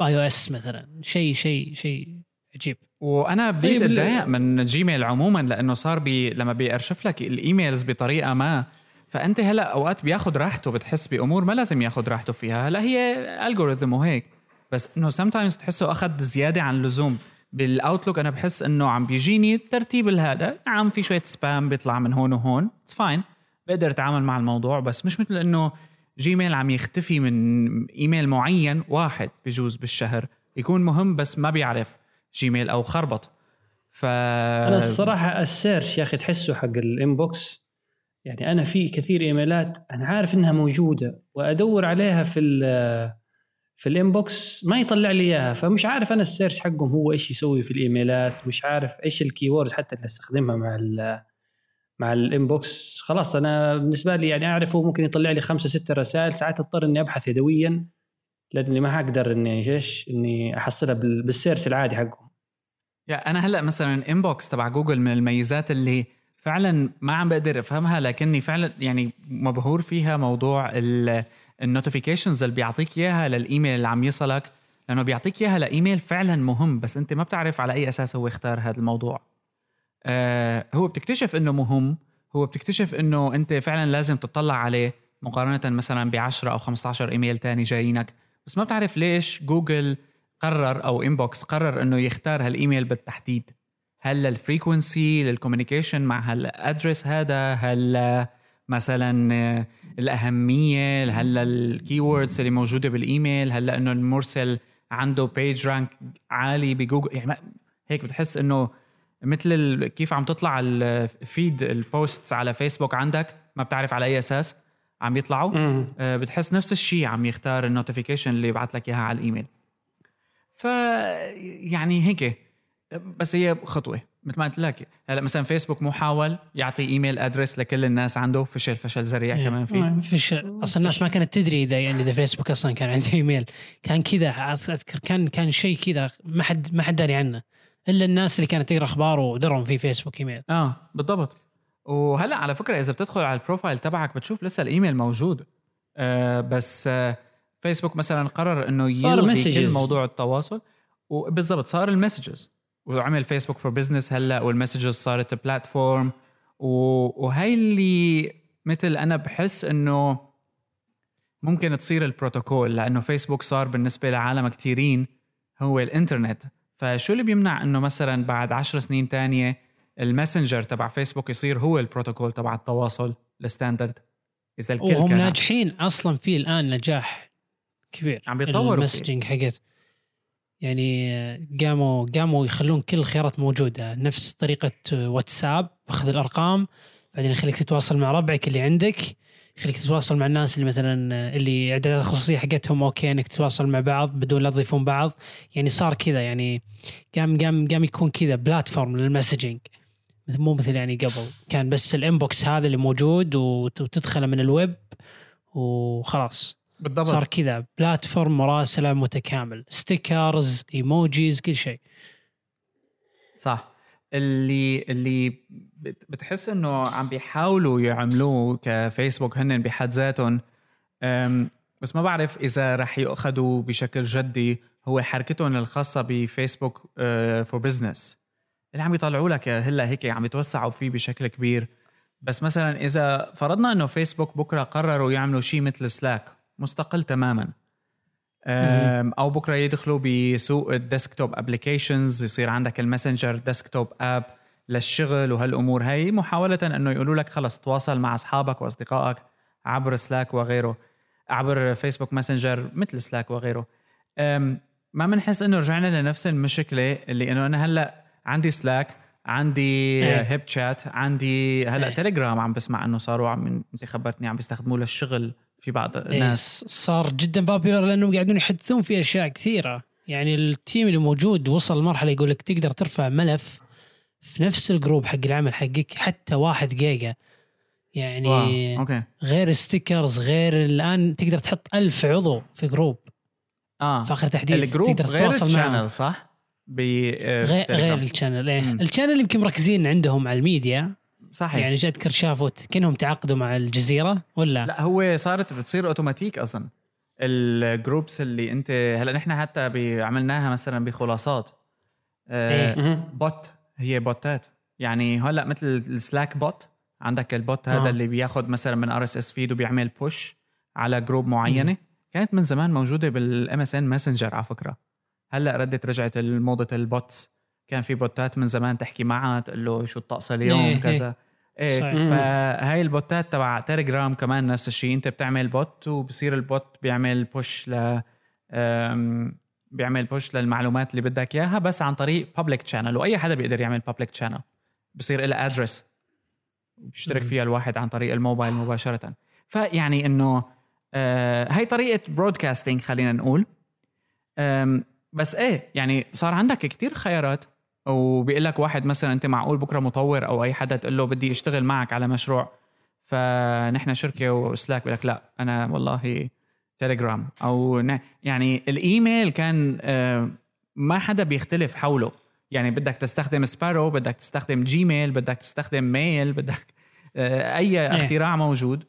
by OS مثلا. شيء شيء شيء عجيب. وأنا بديت طيب أتضايق من Gmail عموما لأنه صار بي لما بيأرشف لك ال emails بطريقة ما فأنت هلا أوقات بياخذ راحته بتحس بأمور ما لازم ياخذ راحته فيها. هلا هي algorithm وهيك. بس إنه sometimes تحسه أخذ زيادة عن اللزوم. بال Outlook أنا بحس إنه عم بيجيني الترتيب هذا نعم في شوية spam بيطلع من هون وهون. it's fine بقدر أتعامل مع الموضوع. بس مش مثل إنه Gmail عم يختفي من ايميل معين واحد بجوز بالشهر. يكون مهم بس ما بيعرف Gmail أو خربط. ف أنا الصراحة ال search يا أخي تحسه حق ال Inbox يعني أنا في كثير emailات أنا عارف إنها موجودة وأدور عليها في ال في ال Inbox ما يطلع لي إياها فمش عارف أنا ال search حقهم هو إيش يسوي في الemailات مش عارف إيش ال keywords حتى اللي أستخدمها مع ال مع ال Inbox خلاص أنا بالنسبة لي يعني أعرف هو ممكن يطلع لي خمسة ستة رسائل ساعات أضطر إني أبحث يدويا لأني ما حقدر إني إيش إني أحصلها بال- بال search العادي حقهم. يا أنا هلأ مثلا Inbox تبع جوجل من الميزات اللي فعلا ما عم بقدر أفهمها لكني فعلا يعني مبهور فيها موضوع ال notifications اللي بيعطيك إياها للإيميل اللي عم يصلك لأنه بيعطيك إياها لإيميل فعلا مهم بس أنت ما بتعرف على أي أساس هو اختار هذا الموضوع. آه هو بتكتشف إنه مهم هو بتكتشف إنه أنت فعلا لازم تطلع عليه مقارنة مثلا ب 10 أو 15 إيميل تاني جايينك. بس ما بتعرف ليش جوجل قرر أو Inbox قرر إنه يختار هالإيميل بالتحديد. هل لل frequency لل communication مع هال address هذا؟ هل مثلا الأهمية؟ هل لل keywords اللي موجودة بالإيميل؟ هل لأنه المرسل عنده page rank عالي بجوجل؟ يعني هيك بتحس إنه مثل كيف عم تطلع ال feed ال posts على فيسبوك عندك؟ ما بتعرف على أي أساس عم يطلعوا؟ آه، بتحس نفس الشيء عم يختار ال notification اللي يبعث لك إياها على الإيميل. ف يعني هيك. بس هي خطوة مثل ما قلت لك. هلا مثلا فيسبوك مو حاول يعطي email address لكل الناس عنده فشل فشل ذريع إيه. كمان فيه ما فيش أصلا الناس ما كانت تدري إذا يعني إذا فيسبوك أصلا كان عنده إيميل. كان كذا أذكر كان كان شيء كذا ما حد ما حد داري عنه. إلا الناس اللي كانت تقرأ أخبار ودرهم في Facebook email. آه بالضبط. وهلا على فكرة إذا بتدخل على ال profile تبعك بتشوف لسه الإيميل موجود. آه بس آه فيسبوك مثلا قرر إنه يلغي. كل موضوع التواصل. وبالضبط صار ال messages وعمل Facebook for Business هلا وال messages صارت platform وهي اللي مثل أنا بحس إنه ممكن تصير البروتوكول لأنه فيسبوك صار بالنسبة لعالم كثيرين هو الإنترنت. فشو اللي بيمنع إنه مثلا بعد عشر سنين تانية ال Messenger تبع فيسبوك يصير هو البروتوكول تبع التواصل ال standard؟ إذا الكل وهم كان ناجحين أصلا فيه الآن نجاح كبير عم بيتطوروا. ال messaging حقت. يعني قاموا قاموا يخلون كل الخيارات موجودة. نفس طريقة واتساب أخذ الأرقام بعدين يخليك تتواصل مع ربعك اللي عندك يخليك تتواصل مع الناس اللي مثلا اللي إعدادات الخصوصية حقتهم okay إنك تتواصل مع بعض بدون لا تضيفون بعض. يعني صار كذا يعني قام قام قام يكون كذا platform لل messaging مو مثل يعني قبل. كان بس ال inbox هذا اللي موجود وت- وتدخله من الويب وخلاص. بالضبط. صار كذا. platform مراسلة متكامل. stickers emojis كل شيء. صح. اللي اللي بت- بتحس إنه عم بيحاولوا يعملوه كفيسبوك هن بحد ذاتهم بس ما بعرف إذا رح يؤخذوا بشكل جدي هو حركتهم الخاصة ب Facebook for Business اللي عم يطلعوا لك هلأ هيك عم يتوسعوا فيه بشكل كبير. بس مثلا إذا فرضنا إنه فيسبوك بكرة قرروا يعملوا شيء مثل Slack مستقل تماما. أو بكرة يدخلوا بسوق ال desktop applications يصير عندك ال Messenger desktop app للشغل وهالأمور. هي محاولة إنه يقولوا لك خلص تواصل مع أصحابك وأصدقائك عبر Slack وغيره عبر Facebook Messenger مثل Slack وغيره. ما بنحس إنه رجعنا لنفس المشكلة اللي إنه أنا هلأ عندي Slack عندي إيه. HipChat عندي هلأ إيه. تليجرام عم بسمع إنه صاروا عم انت خبرتني عم بيستخدموه للشغل. في بعض إيه، الناس صار جدا popular لأنهم قاعدين يحدثون في أشياء كثيرة يعني ال team اللي موجود وصل لمرحله يقول لك تقدر ترفع ملف في نفس ال group حق العمل حقك حتى واحد جيجا يعني wow. Okay غير stickers غير الآن تقدر تحط ألف عضو في group آه في آخر تحديث ال group تقدر غير ال channel صح؟ آه، غير. غير ال channel إيه. ال channel يمكن مركزين عندهم على الميديا صحيح. يعني جاء اذكر شافوا كأنهم تعاقدوا مع الجزيرة ولا؟ لا هو صارت بتصير أوتوماتيك أصلا. ال groups اللي أنت هلا نحن حتى عملناها مثلا بخلاصات. آه إيه. bot هي botات. يعني هلا مثل ال Slack bot عندك ال bot هذا آه. اللي بياخذ مثلا من RSS feed وبيعمل push على group معينة. كانت من زمان موجودة بال MSN Messenger على فكرة. هلا ردت رجعت الموضه ال bots. كان في بوتات من زمان تحكي معها تقول له شو الطقس اليوم إيه، كذا. إيه صحيح. فهاي البوتات تبع تليجرام كمان نفس الشيء. أنت بتعمل bot وبصير ال bot بيعمل push ل بيعمل push للمعلومات اللي بدك إياها بس عن طريق public channel وأي حدا بيقدر يعمل public channel بصير لها address بيشترك. فيها الواحد عن طريق الموبايل مباشرة. فيعني إنه آه هاي طريقة broadcasting خلينا نقول. بس إيه يعني صار عندك كتير خيارات. وبيقول لك واحد مثلا أنت معقول بكرة مطور أو أي حدا؟ تقول له بدي أشتغل معك على مشروع. فنحن شركة و Slack بيقول لك لا أنا والله تليجرام أو يعني الإيميل كان آه، ما حدا بيختلف حوله. يعني بدك تستخدم Sparrow بدك تستخدم جيميل بدك تستخدم mail بدك آه، أي اختراع موجود.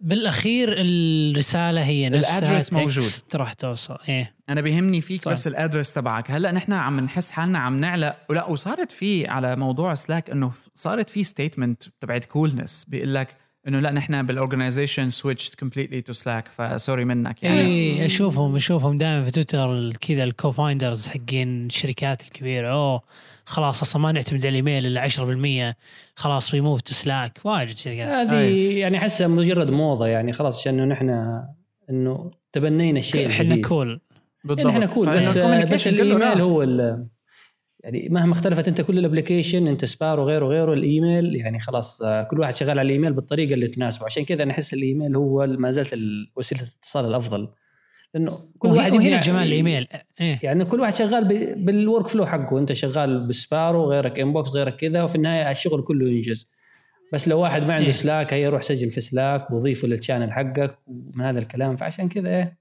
بالأخير الرسالة هي نفسها ال address موجود. راح توصل إيه أنا بيهمني فيك صح. بس ال address تبعك هلأ نحن عم نحس حالنا عم نعلق ولا وصارت في على موضوع Slack إنه صارت في statement تبعت coolness بيقول لك إنه لا نحن بال organization switched completely to Slack ف sorry منك يعني. اي أشوفهم أشوفهم دائما في تويتر كذا ال co-founders حقين الشركات الكبيرة. أوه خلاص أصلا ما نعتمد على الايميل إلا 10% خلاص we move to Slack واجد شركات. هذه أي. يعني أحسها مجرد موضة يعني خلاص عشان نحن إنه تبنينا الشيء إحنا. cool بالضبط. إحنا cool بس بس الإيميل. هو يعني مهما اختلفت انت كل ال application انت Sparrow وغيره وغيره الإيميل يعني خلاص آه، كل واحد شغال على الإيميل بالطريقة اللي تناسبه. عشان كذا أنا أحس الإيميل هو ما زالت ال- وسيلة الاتصال الأفضل. لأنه كل واحد وهنا جمال الإيميل. إيه. يعني كل واحد شغال بال workflow حقه. انت شغال ب Sparrow غيرك Inbox غيرك كذا وفي النهاية الشغل كله ينجز. بس لو واحد ما عنده إيه. Slack هي روح سجل في Slack وضيفه لل channel حقك ومن هذا الكلام. فعشان كذا إيه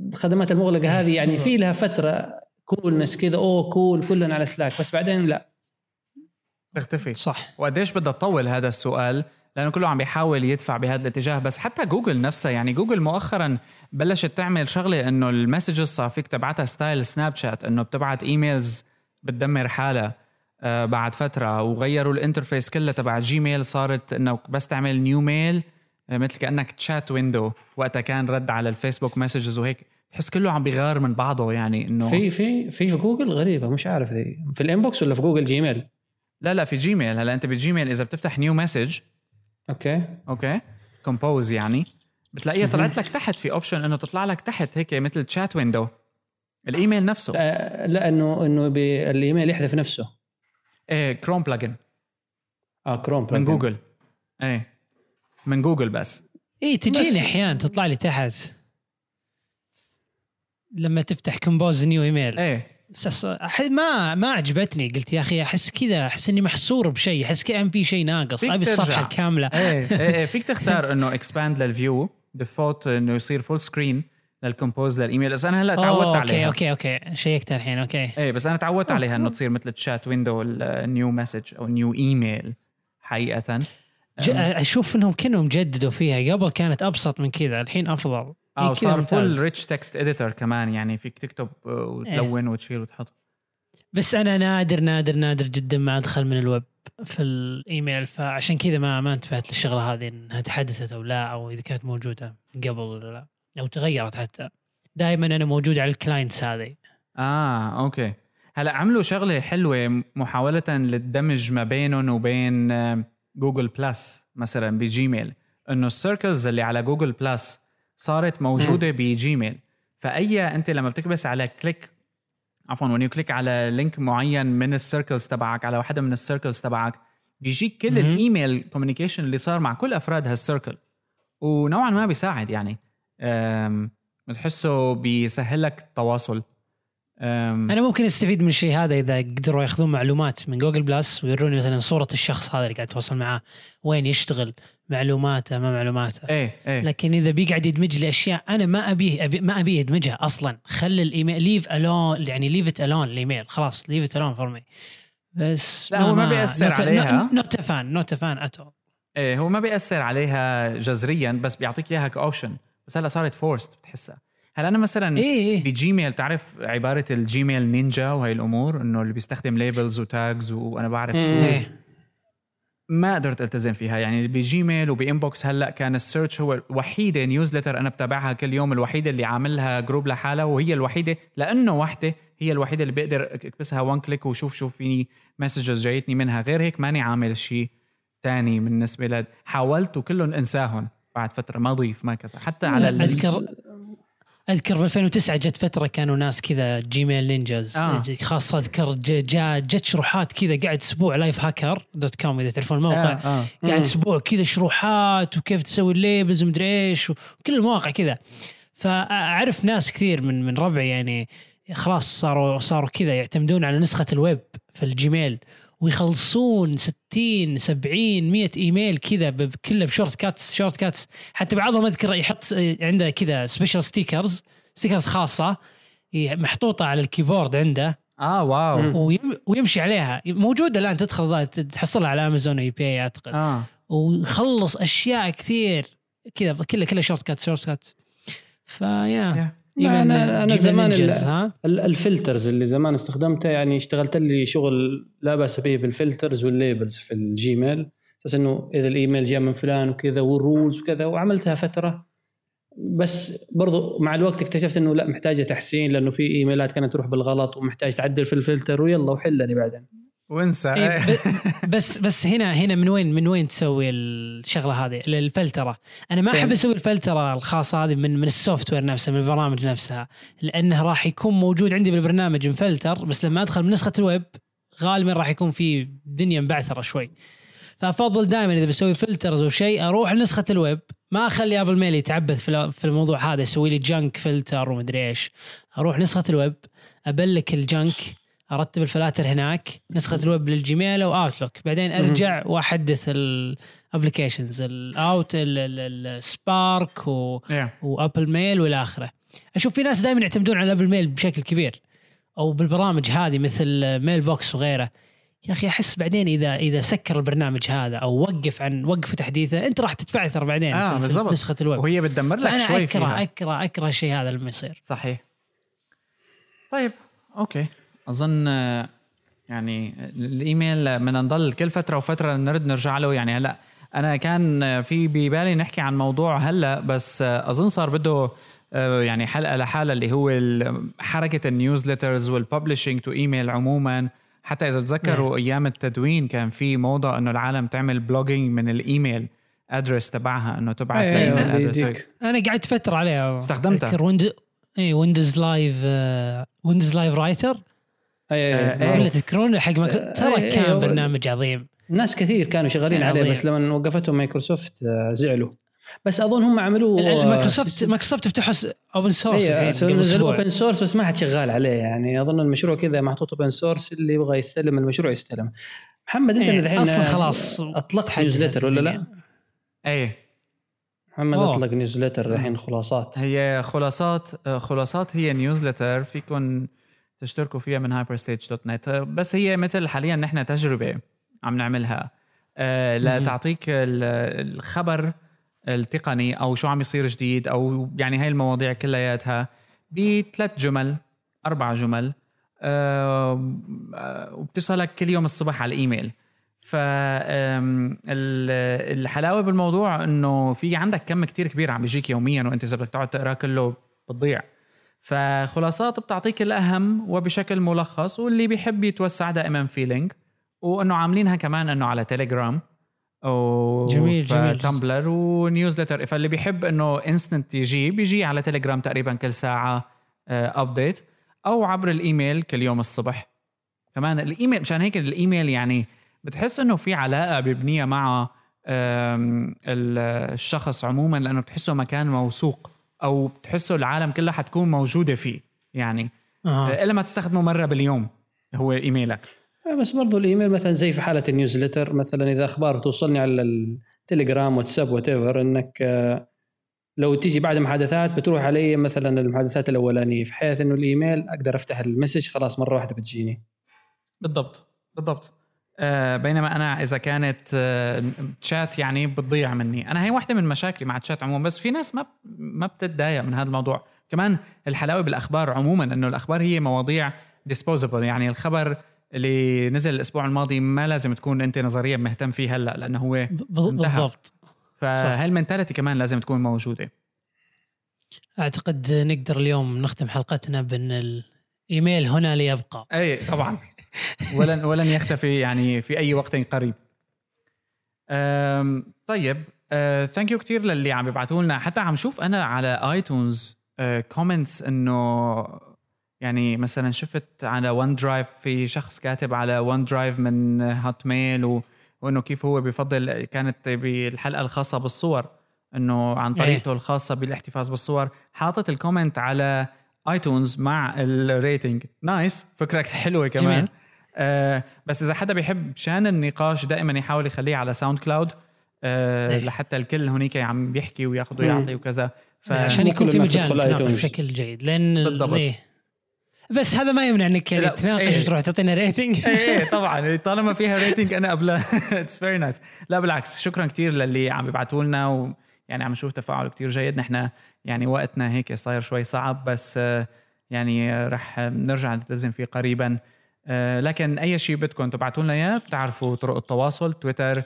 الخدمات المغلقة هذه يعني في لها فترة coolness كذا أوه cool كلنا على Slack بس بعدين لا. تختفي صح. وقديش بدها تطول هذا السؤال؟ لأنه كله عم بيحاول يدفع بهذا الاتجاه. بس حتى جوجل نفسها يعني جوجل مؤخرا بلشت تعمل شغلة إنه ال messages صار فيك تبعتها style سناب شات إنه بتبعت emails بتدمر حالها آه بعد فترة. وغيروا ال interface كلها تبع جيميل صارت إنه بس تعمل new mail آه مثل كأنك chat window وقتها كان رد على الفيسبوك messages وهيك. تحس كله عم بيغار من بعضه يعني إنه في في في في جوجل غريبة مش عارف ذي في ال Inbox ولا في جوجل جيميل؟ لا لا في جيميل. هلا أنت بالجيميل إذا بتفتح new message okay. okay. compose يعني. بتلاقيها طلعت لك تحت في option إنه تطلع لك تحت هيك مثل chat window الإيميل نفسه. لا, لا إنه إنه الإيميل يحذف نفسه. إيه كروم plugin آه كروم من plugin. جوجل. إيه. من جوجل بس. اي تجيني أحيانا تطلع لي تحت. لما تفتح compose new email. إيه. ما ما عجبتني. قلت يا أخي أحس كذا أحس إني محصور بشيء. أحس كان في شيء ناقص. أبي. الصفحة الكاملة. إيه إيه إيه. فيك تختار إنه expand لل view default إنه يصير full screen لل compose للايميل بس أنا هلأ تعودت okay عليها. okay okay. شيكت الحين okay. إيه بس أنا تعودت عليها إنه تصير مثل chat window ال new message أو new email حقيقة. أشوف إنهم كأنهم جددوا فيها. قبل كانت أبسط من كذا الحين أفضل. آه وصار full. rich text editor كمان يعني فيك تكتب آه، وتلون وتشيل وتحط. بس أنا نادر نادر نادر جدا ما ادخل من الويب في الإيميل فعشان كذا ما ما انتبهت للشغلة هذه انها تحدثت أو لا أو إذا كانت موجودة قبل ولا لا أو تغيرت حتى. دائما أنا موجود على ال clients هذه. آه okay. هلا عملوا شغلة حلوة محاولة للدمج ما بينهم وبين آه، جوجل Plus مثلا بجيميل إنه ال circles اللي على جوجل Plus صارت موجودة بجيميل. فأي أنت لما بتكبس على click عفوا one click على link معين من ال circles تبعك على واحدة من ال circles تبعك بيجيك كل. ال email communication اللي صار مع كل أفراد هال circle ونوعا ما بيساعد يعني. بتحسه بيسهل لك التواصل. أنا ممكن أستفيد من الشيء هذا إذا قدروا يأخذون معلومات من جوجل Plus ويروني مثلا صورة الشخص هذا اللي قاعد اتواصل معاه وين يشتغل معلوماته ما معلوماته. إيه إيه. لكن إذا بيقعد يدمج لي أشياء أنا ما ابيه أبي ما ابيه يدمجها أصلا. خلي الإيميل leave alone يعني leave it alone الإيميل. خلاص leave it alone for me بس لا، هو ما بيأثر عليها. not fan not fan of it إيه هو ما بيأثر عليها جذريا بس بيعطيك إياها ك option. بس هلا صارت forced بتحسها. هلا أنا مثلا اي اي بجيميل تعرف عبارة ال Gmail ninja وهي الأمور؟ إنه اللي بيستخدم labels و tags وأنا بعرف شو. إيه. ما قدرت ألتزم فيها. يعني بجيميل وب Inbox هلأ كان ال search هو الوحيده newsletter أنا بتابعها كل يوم الوحيده اللي عاملها group لحالها وهي الوحيدة لأنه وحدة هي الوحيدة اللي بقدر أكبسها one click وشوف شو في messages جايتني منها. غير هيك ماني عامل شيء تاني بالنسبة ل حاولت وكلهم أنساهم بعد فترة ما ضيف ما كذا. حتى على ال... اذكر أذكر ب 2009 جت فترة كانوا ناس كذا Gmail ninjas آه. خاصة أذكر ج- جاء جت شروحات كذا قاعد أسبوع Lifehacker dot com إذا تعرفون الموقع آه آه. قاعد. أسبوع كذا شروحات وكيف تسوي ال labels ومدري إيش وكل المواقع كذا فأعرف ناس كثير من من ربعي يعني خلاص صاروا صاروا كذا يعتمدون على نسخة الويب في ال Gmail ويخلصون 60 70 100 إيميل كذا كله ب shortcuts shortcuts. حتى بعضهم أذكر يحط عنده كذا special stickers stickers خاصة محطوطة على ال keyboard عنده. آه wow. ويمشي عليها. موجودة الآن تدخل تحصلها على Amazon eBay أعتقد. آه. ويخلص أشياء كثير. كذا كلها كلها shortcut shortcut فيا أنا Gmail زمان ها؟ ال- ال filters اللي زمان استخدمته يعني اشتغلت لي شغل لا بأس به بال filters وال labels في ال Gmail. أساس إنه إذا الإيميل جاء من فلان وكذا وال rules وكذا وعملتها فترة. بس برضو مع الوقت اكتشفت إنه لا محتاجة تحسين لأنه في إيميلات كانت تروح بالغلط ومحتاج تعدل في الفلتر ويلا وحلني بعدين. وانسى. إيه، بس بس هنا هنا من وين من وين تسوي الشغلة هذه؟ الفلتره أنا ما؟ أحب أسوي الفلترة الخاصة هذه من من ال software نفسه من البرامج نفسها لأنه راح يكون موجود عندي بالبرنامج مفلتر بس لما أدخل من نسخه الويب غالبا راح يكون في دنيا مبعثرة شوي. فأفضل دائما إذا بسوي filters وشيء أروح لنسخة الويب. ما أخلي Apple Mail يتعبث في الموضوع هذا يسوي لي junk filter ومدري إيش. أروح نسخة الويب أبلك ال junk أرتب الفلاتر هناك نسخة الويب لل Gmail أو Outlook بعدين أرجع وأحدث ال applications ال Outlook ال Spark. و Apple Mail والى آخره. أشوف في ناس دائما يعتمدون على Apple Mail بشكل كبير أو بالبرامج هذه مثل Mailbox وغيره. يا أخي أحس بعدين إذا إذا سكر البرنامج هذا أو وقف عن وقف تحديثه أنت راح تتبعثر بعدين آه، في-. نسخة الويب. وهي بتدمر لك شوي أكره فيها. أكره أكره الشيء هذا لما يصير. صحيح. طيب okay. أظن آه، يعني الإيميل بدنا نضل كل فترة وفترة نرد نرجع له. يعني هلأ أنا كان آه، في ببالي نحكي عن موضوع هلأ بس آه، أظن صار بده آه، يعني حلقة لحالها اللي هو حركة ال newsletters وال publishing to email عموما. حتى إذا تذكروا أيام التدوين كان في موضه إنه العالم تعمل blogging من ال email address تبعها إنه تبعت لأيميل أيوة، address. أنا قعدت فترة عليها. استخدمتها. اي Windows Live Windows Live Writer. أي- آه،. إيه. ولا تذكرون حق Micro- آه، ترى إيه، كان هو- برنامج عظيم ناس كثير كانوا شغالين كان عليه عظيم. بس لما وقفتهم مايكروسوفت آه، زعلوا بس أظن هم عملوه Microsoft Microsoft فتحوا open source نزلوا open source بس ما حد شغال عليه يعني أظن المشروع كذا محطوط open source اللي يبغى يستلم المشروع يستلم محمد أنت إيه، الحين أصلاً خلاص أطلقت تحدثت newsletter ولا لا؟ اي محمد أوه. أطلق newsletter الحين خلاصات هي خلاصات آه، خلاصات هي newsletter فيكم تشتركوا فيها من hyperstage.net بس هي مثل حاليا نحن تجربة عم نعملها. آه، لتعطيك ال- الخبر التقني أو شو عم يصير جديد أو يعني هاي المواضيع كلياتها بثلاث جمل أربع جمل. آه، آه، وبتصلك كل يوم الصبح على الإيميل. ف آم، ال- الحلاوة بالموضوع إنه في عندك كم كتير كبير عم بيجيك يوميا وأنت إذا بدك تقعد تقرأ كله بتضيع. فخلاصات بتعطيك الأهم وبشكل ملخص واللي بيحب يتوسع دائما في link وإنه عاملينها كمان إنه على تليجرام و جميل، جميل. Tumblr و newsletter. فاللي بيحب إنه instant يجي بيجي على تليجرام تقريبا كل ساعة update أو عبر الإيميل كل يوم الصبح. كمان الإيميل مشان هيك الإيميل يعني بتحس إنه في علاقة بيبنيها مع الشخص عموما لأنه بتحسه مكان موثوق. أو بتحسه العالم كلها حتكون موجودة فيه. يعني آه. إلا ما تستخدمه مرة باليوم هو إيميلك. آه، بس برضو الإيميل مثلا زي في حالة ال newsletter مثلا إذا أخبار توصلني على ال Telegram WhatsApp وات إنك آه، لو تيجي بعد محادثات بتروح علي مثلا المحادثات الأولانية. في حيث إنه الإيميل أقدر أفتح ال message خلاص مرة واحدة بتجيني. بالضبط. بالضبط. بينما أنا إذا كانت آه تشات يعني بتضيع مني. أنا هي واحدة من مشاكلي مع التشات عموما بس في ناس ما ما بتتضايق من هذا الموضوع. كمان الحلاوة بالأخبار عموما إنه الأخبار هي مواضيع disposable يعني الخبر اللي نزل الأسبوع الماضي ما لازم تكون أنت نظريا مهتم فيه هلأ لأنه هو. بالضبط. فهاي ال mentality كمان لازم تكون موجودة. أعتقد نقدر اليوم نختم حلقتنا بأن الايميل هنا ليبقى. اي طبعا. ولن ولن يختفي يعني في أي وقت قريب. طيب thank you كثير للي عم يبعثوا لنا. حتى عم شوف أنا على iTunes comments إنه يعني مثلا شفت على OneDrive في شخص كاتب على OneDrive من Hotmail و... وإنه كيف هو بفضل كانت بالحلقة الخاصة بالصور إنه عن طريقته الخاصة بالاحتفاظ بالصور. حاطط ال comment على iTunes مع ال rating nice فكره حلوة كمان. جميل. آه بس إذا حدا بيحب شان النقاش دائما يحاول يخليه على SoundCloud آه إيه. لحتى الكل هونيك عم بيحكي وياخذ. ويعطي وكذا ف عشان يكون في مجال تناقش. بشكل جيد لأن بالضبط. إيه. بس هذا ما يمنع انك يعني تناقش إيه. وتروح تعطينا rating إيه طبعا طالما فيها rating أنا قبلها it's very nice لا بالعكس شكرا كثير للي عم يبعتوا لنا ويعني عم نشوف تفاعل كثير جيد نحن يعني وقتنا هيك صاير شوي صعب بس آه، يعني آه، رح نرجع نلتزم فيه قريبا آه، لكن أي شيء بدكم تبعتوا لنا إياه بتعرفوا طرق التواصل تويتر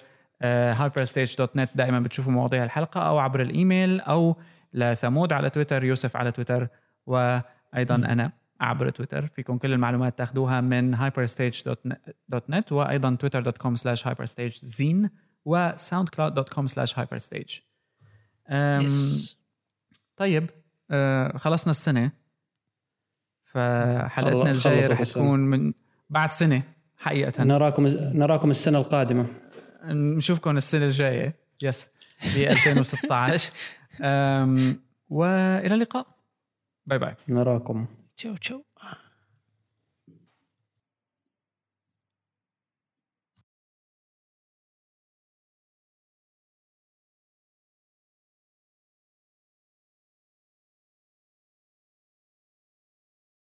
hyperstage.net دائما بتشوفوا مواضيع الحلقة أو عبر الإيميل أو لثمود على تويتر يوسف على تويتر وأيضا أنا عبر تويتر فيكم كل المعلومات تاخذوها من hyperstage.net وأيضا twitter.com slash hyperstagezine و soundcloud.com slash hyperstage yes. طيب آه خلصنا السنة فحلقتنا الجاية رح. تكون من بعد سنة حقيقة نراكم نراكم السنة القادمة. نشوفكم السنة الجاية. yes ب 2016 أم، وإلى اللقاء. bye bye نراكم. تشو تشو